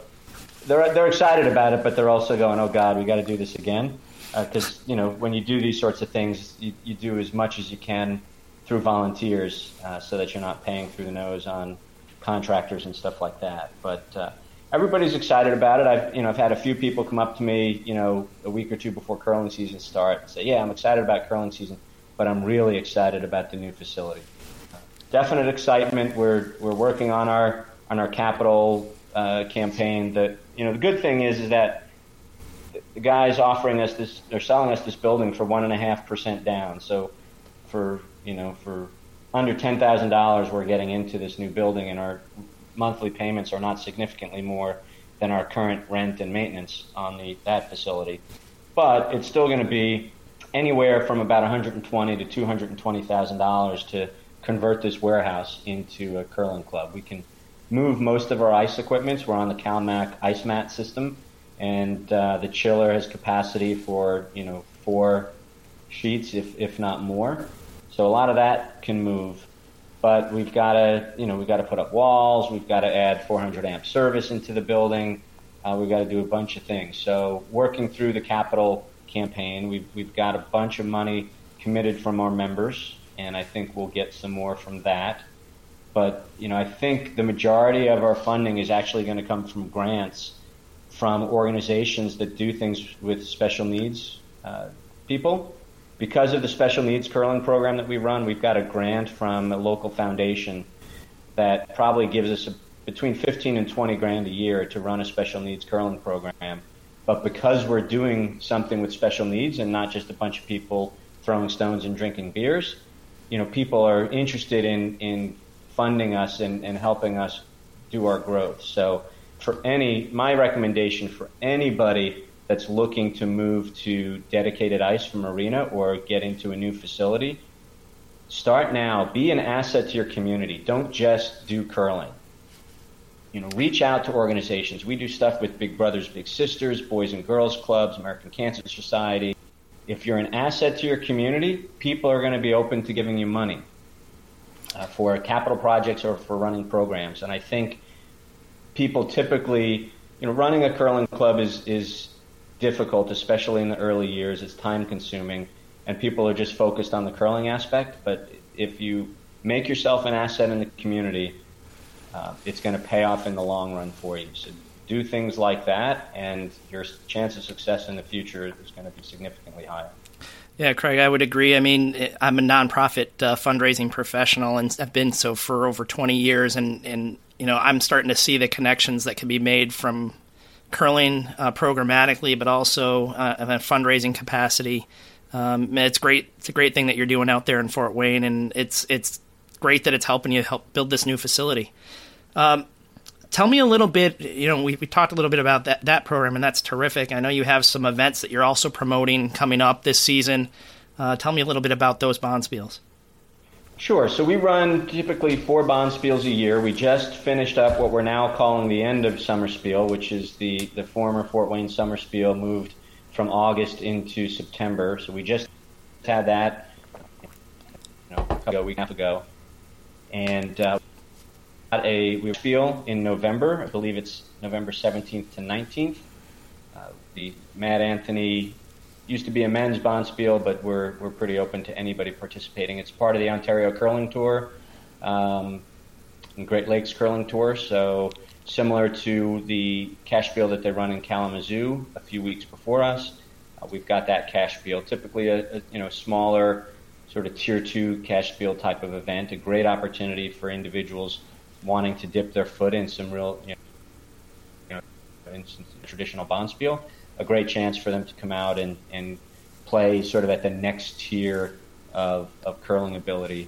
they're they're excited about it, but they're also going, "Oh God, we got to do this again," because uh, you know when you do these sorts of things, you, you do as much as you can through volunteers, uh, so that you're not paying through the nose on contractors and stuff like that. But uh, everybody's excited about it. I've you know I've had a few people come up to me, you know, a week or two before curling season starts and say, "Yeah, I'm excited about curling season, but I'm really excited about the new facility." Definite excitement. We're we're working on our on our capital uh, campaign. That you know, the good thing is is that the guys offering us this, they're selling us this building for one and a half percent down. So for you know for under ten thousand dollars, we're getting into this new building, and our monthly payments are not significantly more than our current rent and maintenance on the that facility. But it's still going to be anywhere from about 120 to 220 thousand dollars to convert this warehouse into a curling club. We can move most of our ice equipment. We're on the CalMac ice mat system, and uh, the chiller has capacity for you know four sheets, if if not more. So a lot of that can move, but we've got to you know we've got to put up walls. We've got to add 400 amp service into the building. Uh, we've got to do a bunch of things. So working through the capital campaign, we've we've got a bunch of money committed from our members, and I think we'll get some more from that. But you know, I think the majority of our funding is actually going to come from grants from organizations that do things with special needs uh, people. Because of the special needs curling program that we run, we've got a grant from a local foundation that probably gives us a, between 15 and 20 grand a year to run a special needs curling program. But because we're doing something with special needs and not just a bunch of people throwing stones and drinking beers, you know, people are interested in, in funding us and, and helping us do our growth. So for any, my recommendation for anybody that's looking to move to dedicated ice from arena or get into a new facility, start now. Be an asset to your community. Don't just do curling. You know, reach out to organizations. We do stuff with Big Brothers Big Sisters, Boys and Girls Clubs, American Cancer Society. If you're an asset to your community, people are going to be open to giving you money uh, for capital projects or for running programs. And I think people typically, you know, running a curling club is is difficult, especially in the early years. It's time consuming, and people are just focused on the curling aspect. But if you make yourself an asset in the community, uh, it's going to pay off in the long run for you. So do things like that, and your chance of success in the future is going to be significantly higher. Yeah, Craig, I would agree. I mean, I'm a nonprofit uh, fundraising professional and I've been so for over 20 years. And, and, you know, I'm starting to see the connections that can be made from curling uh, programmatically, but also uh, in a fundraising capacity. Um, it's great. It's a great thing that you're doing out there in Fort Wayne, and it's it's great that it's helping you help build this new facility. Um, tell me a little bit. You know, we, we talked a little bit about that that program, and that's terrific. I know you have some events that you're also promoting coming up this season. Uh, tell me a little bit about those bonspiels. Sure. So we run typically four bonspiels a year. We just finished up what we're now calling the end of summer spiel, which is the the former Fort Wayne summer spiel moved from August into September. So we just had that you know, a week and a half ago, and. Uh, a we feel in November. I believe it's November 17th to 19th. Uh, the Mad Anthony used to be a men's bonspiel, but we're we're pretty open to anybody participating. It's part of the Ontario Curling Tour um, Great Lakes Curling Tour, so similar to the cashspiel that they run in Kalamazoo a few weeks before us. Uh, we've got that cashspiel, typically a, a you know smaller sort of tier two cash spiel type of event, a great opportunity for individuals wanting to dip their foot in some real, you know, in traditional bonspiel, a great chance for them to come out and, and play sort of at the next tier of, of curling ability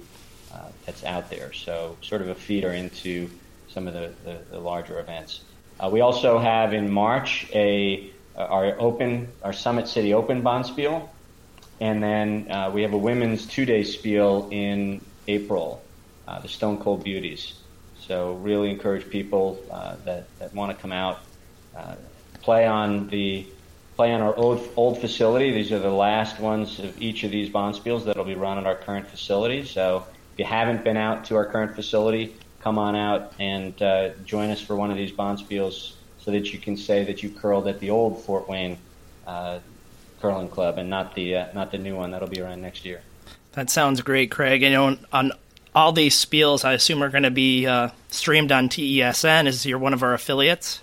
uh, that's out there. So sort of a feeder into some of the, the, the larger events. Uh, we also have in March a our open our Summit City Open Bonspiel, and then uh, we have a women's two-day spiel in April, uh, the Stone Cold Beauties. So really encourage people uh, that, that want to come out, uh, play on the play on our old, old facility. These are the last ones of each of these bonspiels that'll be run at our current facility. So if you haven't been out to our current facility, come on out and uh, join us for one of these bonspiels so that you can say that you curled at the old Fort Wayne uh, curling club and not the uh, not the new one that'll be around next year. That sounds great, Craig. You know, on all these spiels, I assume, are going to be uh, streamed on TESN. Is you're one of our affiliates?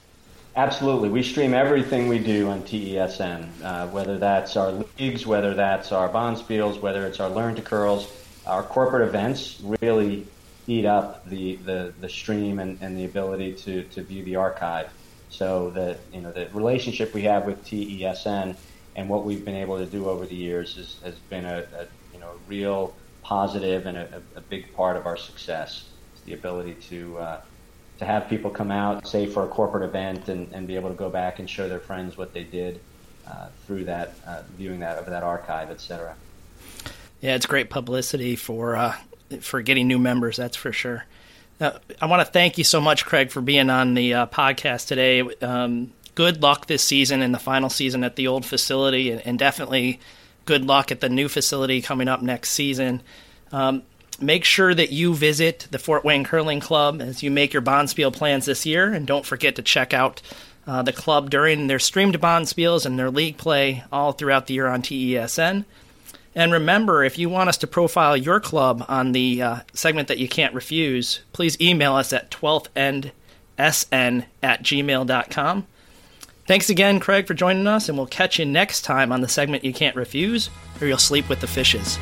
Absolutely. We stream everything we do on TESN, uh, whether that's our leagues, whether that's our bonspiels, whether it's our Learn to Curls, our corporate events. Really, eat up the, the, the stream and, and the ability to, to view the archive. So that you know the relationship we have with TESN and what we've been able to do over the years is, has been a, a you know real positive and a, a, big part of our success. It's the ability to uh, to have people come out, say for a corporate event, and, and be able to go back and show their friends what they did uh, through that uh, viewing that of that archive, etc. Yeah, it's great publicity for uh, for getting new members. That's for sure. I want to thank you so much, Craig, for being on the uh, podcast today. Um, good luck this season and the final season at the old facility, and, and, definitely good luck at the new facility coming up next season. Um, make sure that you visit the Fort Wayne Curling Club as you make your Bonspiel plans this year, and don't forget to check out uh, the club during their streamed Bonspiels and their league play all throughout the year on TESN. And remember, if you want us to profile your club on the uh, segment that you can't refuse, please email us at 12thendsn at gmail.com. Thanks again, Craig, for joining us, and we'll catch you next time on the segment you can't refuse, or you'll sleep with the fishes.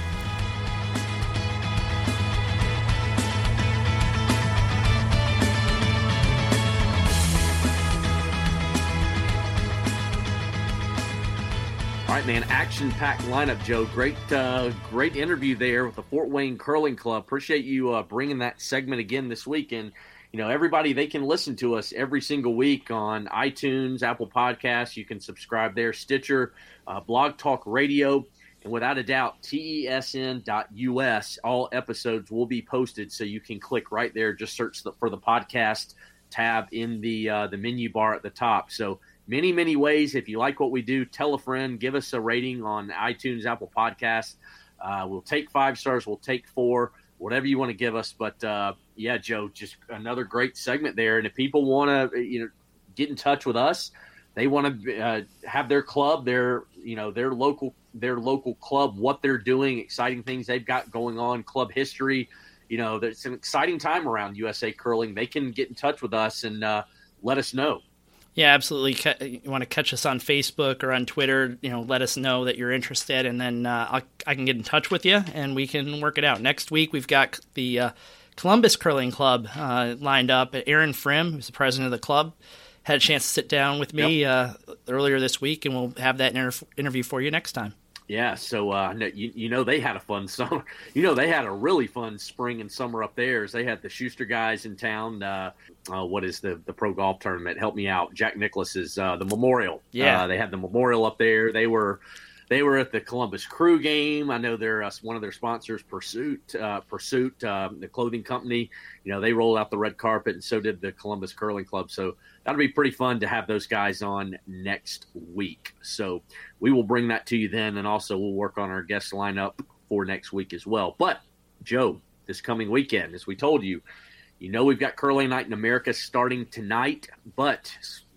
All right, man. Action-packed lineup, Joe. Great, uh, great interview there with the Fort Wayne Curling Club. Appreciate you uh, bringing that segment again this week. And you know, everybody they can listen to us every single week on iTunes, Apple Podcasts. You can subscribe there, Stitcher, uh, Blog Talk Radio, and without a doubt, tesn.us. All episodes will be posted, so you can click right there. Just search the, for the podcast tab in the uh, the menu bar at the top. So many, many ways. If you like what we do, tell a friend, give us a rating on iTunes, Apple Podcasts. Uh, we'll take five stars, we'll take four, whatever you want to give us. But uh, yeah, Joe, just another great segment there. And if people want to, you know, get in touch with us, they want to uh, have their club, their you know their local their local club, what they're doing, exciting things they've got going on, club history. You know, it's an exciting time around USA curling. They can get in touch with us and uh, let us know. Yeah, absolutely. You want to catch us on Facebook or on Twitter? You know, let us know that you're interested, and then uh, i can get in touch with you and we can work it out. Next week we've got the uh, Columbus Curling Club uh, lined up. Aaron Frim, who's the president of the club, had a chance to sit down with me yep. Uh, earlier this week, and we'll have that inter- interview for you next time. Yeah, so uh, you, you know they had a fun summer. You know they had a really fun spring and summer up there. As they had the Shuster guys in town. Uh, uh, what is the the pro golf tournament? Help me out. Jack Nicklaus's uh, the Memorial. Yeah, uh, they had the Memorial up there. They were they were at the Columbus Crew game. I know they're uh, one of their sponsors, Pursuit, uh, Pursuit, uh, the clothing company. You know, they rolled out the red carpet, and so did the Columbus Curling Club. So that'll be pretty fun to have those guys on next week. So we will bring that to you then, and also we'll work on our guest lineup for next week as well. But Joe, this coming weekend, as we told you, you know we've got Curling Night in America starting tonight. But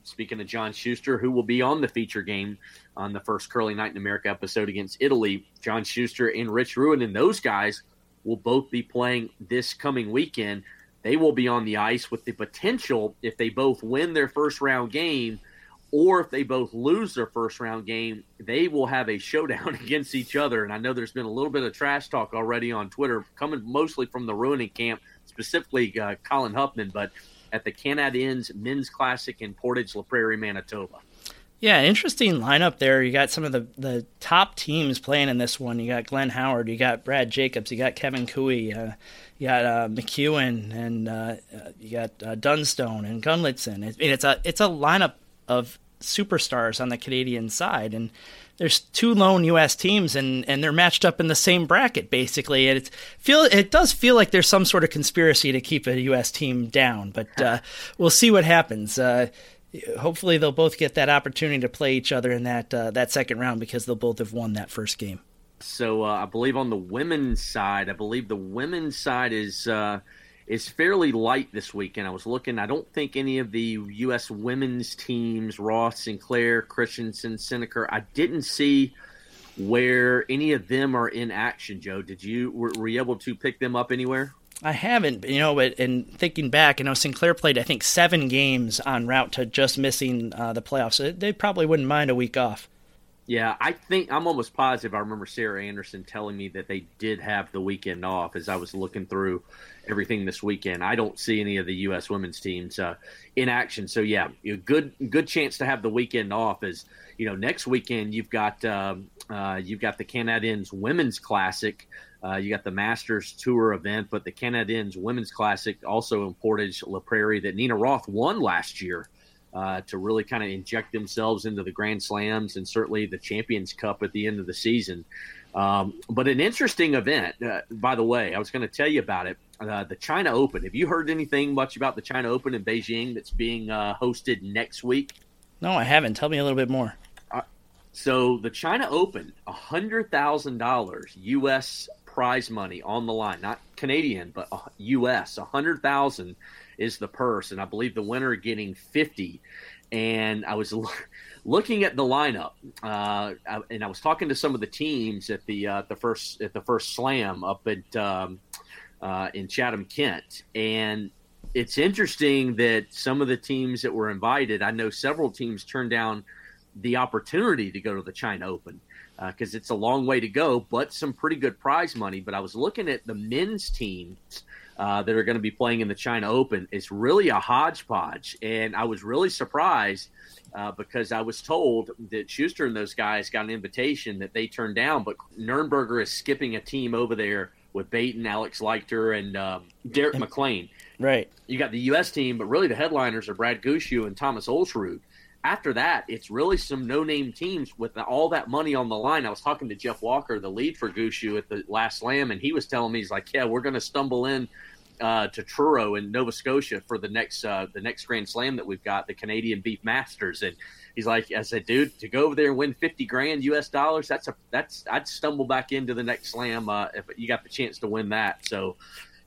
speaking of John Shuster, who will be on the feature game on the first Curling Night in America episode against Italy. John Shuster and Rich Ruohonen and those guys will both be playing this coming weekend. They will be on the ice with the potential, if they both win their first round game or if they both lose their first round game, they will have a showdown against each other. And I know there's been a little bit of trash talk already on Twitter, coming mostly from the Ruohonen camp, specifically uh, Colin Hufman, but at the Canad Inns Men's Classic in Portage La Prairie, Manitoba. Yeah, interesting lineup there. You got some of the, the top teams playing in this one. You got Glenn Howard, you got Brad Jacobs, you got Kevin Koe, uh, you got uh, McEwen, and uh, you got uh, Dunstone and Gunnlaugson. It, it's a it's a lineup of superstars on the Canadian side, and there's two lone U.S. teams, and, and they're matched up in the same bracket basically. And it feel it does feel like there's some sort of conspiracy to keep a U.S. team down, but uh, we'll see what happens. Hopefully they'll both get that opportunity to play each other in that uh, that second round because they'll both have won that first game. So uh, I believe on the women's side, I believe the women's side is uh, is fairly light this weekend. I was looking. I don't think any of the U.S. women's teams, Roth, Sinclair, Christensen, Senneker, I didn't see where any of them are in action. Joe, did you were, were you able to pick them up anywhere? I haven't, you know, in thinking back, you know, Sinclair played I think seven games en route to just missing uh, the playoffs. So they probably wouldn't mind a week off. Yeah, I think I'm almost positive. I remember Sarah Anderson telling me that they did have the weekend off as I was looking through everything this weekend. I don't see any of the U.S. women's teams uh, in action. So yeah, good good chance to have the weekend off. Is you know next weekend you've got um, uh, you've got the Canad Inns Women's Classic. Uh, you got the Masters Tour event, but the Canad Inns Women's Classic also in Portage La Prairie that Nina Roth won last year uh, to really kind of inject themselves into the Grand Slams and certainly the Champions Cup at the end of the season. Um, but an interesting event, uh, by the way, I was going to tell you about it. Uh, the China Open. Have you heard anything much about the China Open in Beijing that's being uh, hosted next week? No, I haven't. Tell me a little bit more. Uh, so the China Open, hundred thousand dollars U.S. prize money on the line, not Canadian, but U.S. A hundred thousand is the purse, and I believe the winner getting fifty. And I was looking at the lineup, uh, and I was talking to some of the teams at the uh, the first at the first slam up at um, uh, in Chatham, Kent, and it's interesting that some of the teams that were invited, I know several teams turned down the opportunity to go to the China Open because uh, it's a long way to go, but some pretty good prize money. But I was looking at the men's teams uh, that are going to be playing in the China Open. It's really a hodgepodge, and I was really surprised uh, because I was told that Schuster and those guys got an invitation that they turned down, but Nurnberger is skipping a team over there with Baton, Alex Leichter, and um, Derek McLean. Right. You got the U.S. team, but really the headliners are Brad Gushue and Thomas Ulsrud after that, it's really some no-name teams with all that money on the line. I was talking to Jeff Walker, the lead for Gushue at the last slam, and he was telling me he's like, "Yeah, we're going to stumble in uh, to Truro in Nova Scotia for the next uh, the next Grand Slam that we've got, the Canadian Beef Masters." And he's like, "I said, dude, to go over there and win fifty grand U.S. dollars, that's a that's I'd stumble back into the next slam uh, if you got the chance to win that." So,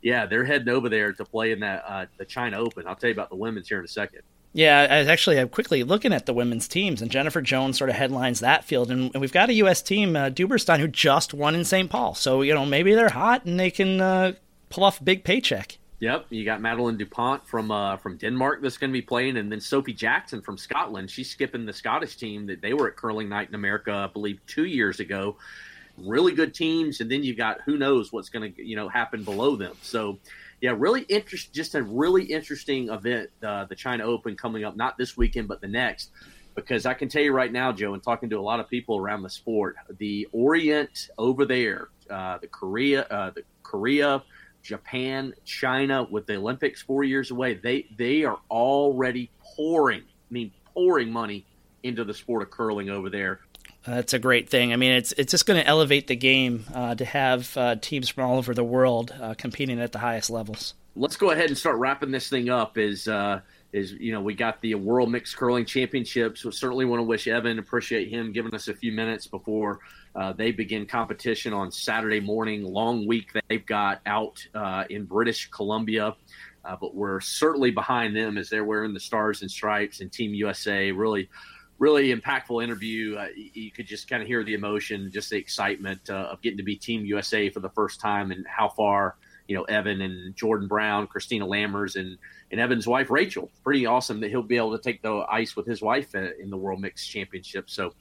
yeah, they're heading over there to play in that uh, the China Open. I'll tell you about the women's here in a second. Yeah, I was actually I'm quickly looking at the women's teams, and Jennifer Jones sort of headlines that field, and, and we've got a U.S. team, uh, Dubberstein, who just won in St. Paul. So you know maybe they're hot and they can uh, pull off a big paycheck. Yep, you got Madeleine Dupont from uh, from Denmark that's going to be playing, and then Sophie Jackson from Scotland. She's skipping the Scottish team that they were at Curling Night in America, I believe, two years ago. Really good teams, and then you got who knows what's going to you know happen below them. So yeah, really interest. Just a really interesting event, uh, the China Open coming up, not this weekend, but the next. Because I can tell you right now, Joe, and talking to a lot of people around the sport, the Orient over there, uh, the Korea, uh, the Korea, Japan, China, with the Olympics four years away, they they are already pouring. I mean, pouring money into the sport of curling over there. That's a great thing. I mean, it's it's just going to elevate the game uh, to have uh, teams from all over the world uh, competing at the highest levels. Let's go ahead and start wrapping this thing up. Is uh, is you know we got the World Mixed Curling Championships. We certainly want to wish Evan appreciate him giving us a few minutes before uh, they begin competition on Saturday morning. Long week they've got out uh, in British Columbia. but we're certainly behind them as they're wearing the stars and stripes and Team USA. Really, really impactful interview. Uh, you could just kind of hear the emotion, just the excitement uh, of getting to be Team USA for the first time, and how far you know Evan and Jordan Brown, Christina Lammers, and and Evan's wife Rachel. Pretty awesome that he'll be able to take the ice with his wife uh, in the World Mixed Championship. So.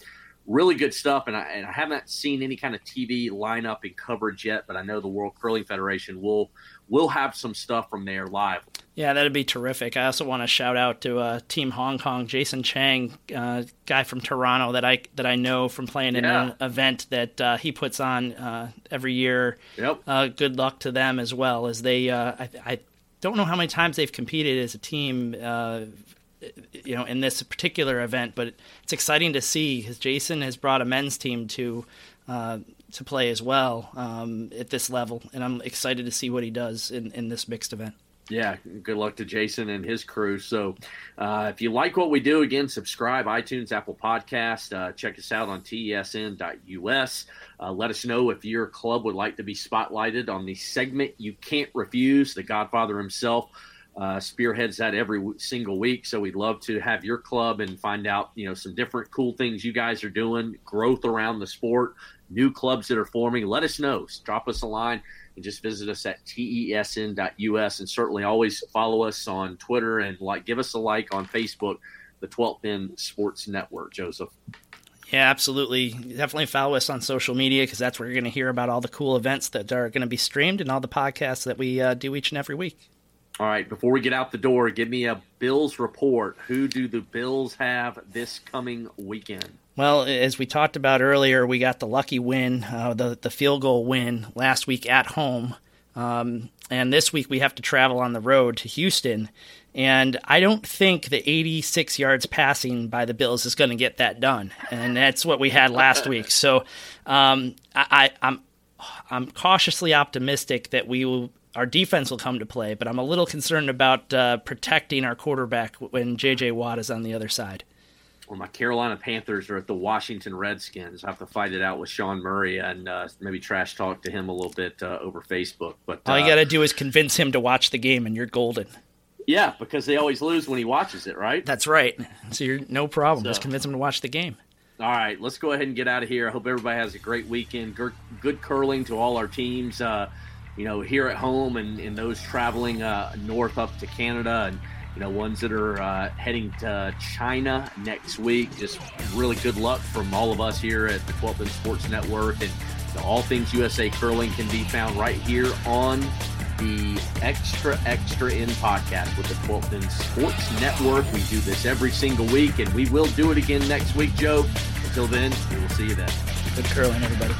Really good stuff, and I, and I haven't seen any kind of TV lineup and coverage yet, but I know the World Curling Federation will will have some stuff from there live. Yeah, that'd be terrific. I also want to shout out to uh, Team Hong Kong, Jason Chang, uh, guy from Toronto that I that I know from playing in an event that uh, he puts on uh, every year. Yep. Uh, good luck to them as well as they. Uh, I, I, don't know how many times they've competed as a team. You know, in this particular event, but it's exciting to see because Jason has brought a men's team to to play as well um, at this level, and I'm excited to see what he does in, in this mixed event. Yeah, good luck to Jason and his crew. So, uh, if you like what we do, again, subscribe iTunes, Apple Podcast. Uh, check us out on tesn.us. Uh, let us know if your club would like to be spotlighted on the segment you can't refuse. The Godfather himself uh, spearheads that every single week. So we'd love to have your club and find out, you know, some different cool things you guys are doing, growth around the sport, new clubs that are forming. Let us know. Drop us a line and just visit us at tesn.us and certainly always follow us on Twitter and like give us a like on Facebook, the 12th End Sports Network, Joseph. Yeah, absolutely. Definitely follow us on social media because that's where you're going to hear about all the cool events that are going to be streamed and all the podcasts that we uh, do each and every week. All right, before we get out the door, give me a Bills report. Who do the Bills have this coming weekend? Well, as we talked about earlier, we got the lucky win, uh, the the field goal win last week at home, um, and this week we have to travel on the road to Houston. And I don't think the 86 yards passing by the Bills is going to get that done, and that's what we had last week. So um, I, I, I'm I'm cautiously optimistic that we will our defense will come to play, but I'm a little concerned about uh, protecting our quarterback when J.J. Watt is on the other side. Or my Carolina Panthers are at the Washington Redskins. I have to fight it out with Sean Murray and uh, maybe trash talk to him a little bit uh, over Facebook. But all you got to do is convince him to watch the game, and you're golden. Yeah, because they always lose when he watches it, right? That's right. So you're no problem. So, Just convince him to watch the game. All right, let's go ahead and get out of here. I hope everybody has a great weekend. Good curling to all our teams. Uh, you know, here at home and, and those traveling uh, north up to Canada and, you know, ones that are uh, heading to China next week. Just really good luck from all of us here at the 12th End Sports Network. And you know, all things USA Curling can be found right here on the Extra Extra End podcast with the 12th End Sports Network. We do this every single week, and we will do it again next week, Joe. Until then, we will see you then. Good curling, everybody.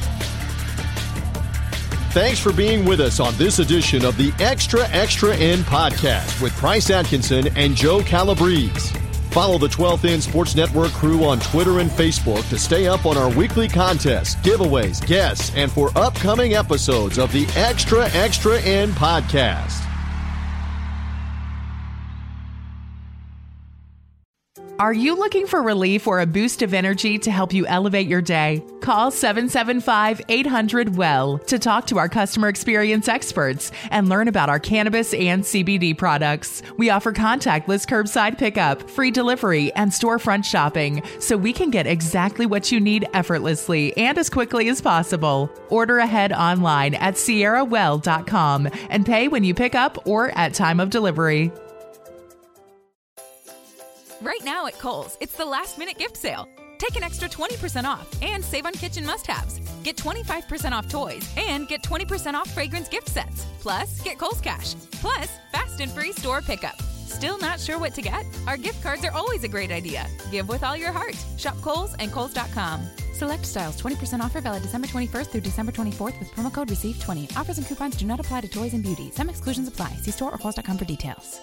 Thanks for being with us on this edition of the Extra Extra End podcast with Price Atkinson and Joe Calabrese. Follow the 12th End Sports Network crew on Twitter and Facebook to stay up on our weekly contests, giveaways, guests, and for upcoming episodes of the Extra Extra End podcast. Are you looking for relief or a boost of energy to help you elevate your day? Call 775 800 WELL to talk to our customer experience experts and learn about our cannabis and CBD products. We offer contactless curbside pickup, free delivery, and storefront shopping so we can get exactly what you need effortlessly and as quickly as possible. Order ahead online at sierrawell.com and pay when you pick up or at time of delivery. Right now at Kohl's, it's the last minute gift sale. Take an extra 20% off and save on kitchen must haves. Get 25% off toys and get 20% off fragrance gift sets. Plus, get Kohl's Cash. Plus, fast and free store pickup. Still not sure what to get? Our gift cards are always a great idea. Give with all your heart. Shop Kohl's and Kohl's.com. Select styles 20% offer valid December 21st through December 24th with promo code RECEIVE20. Offers and coupons do not apply to toys and beauty. Some exclusions apply. See store or Kohl's.com for details.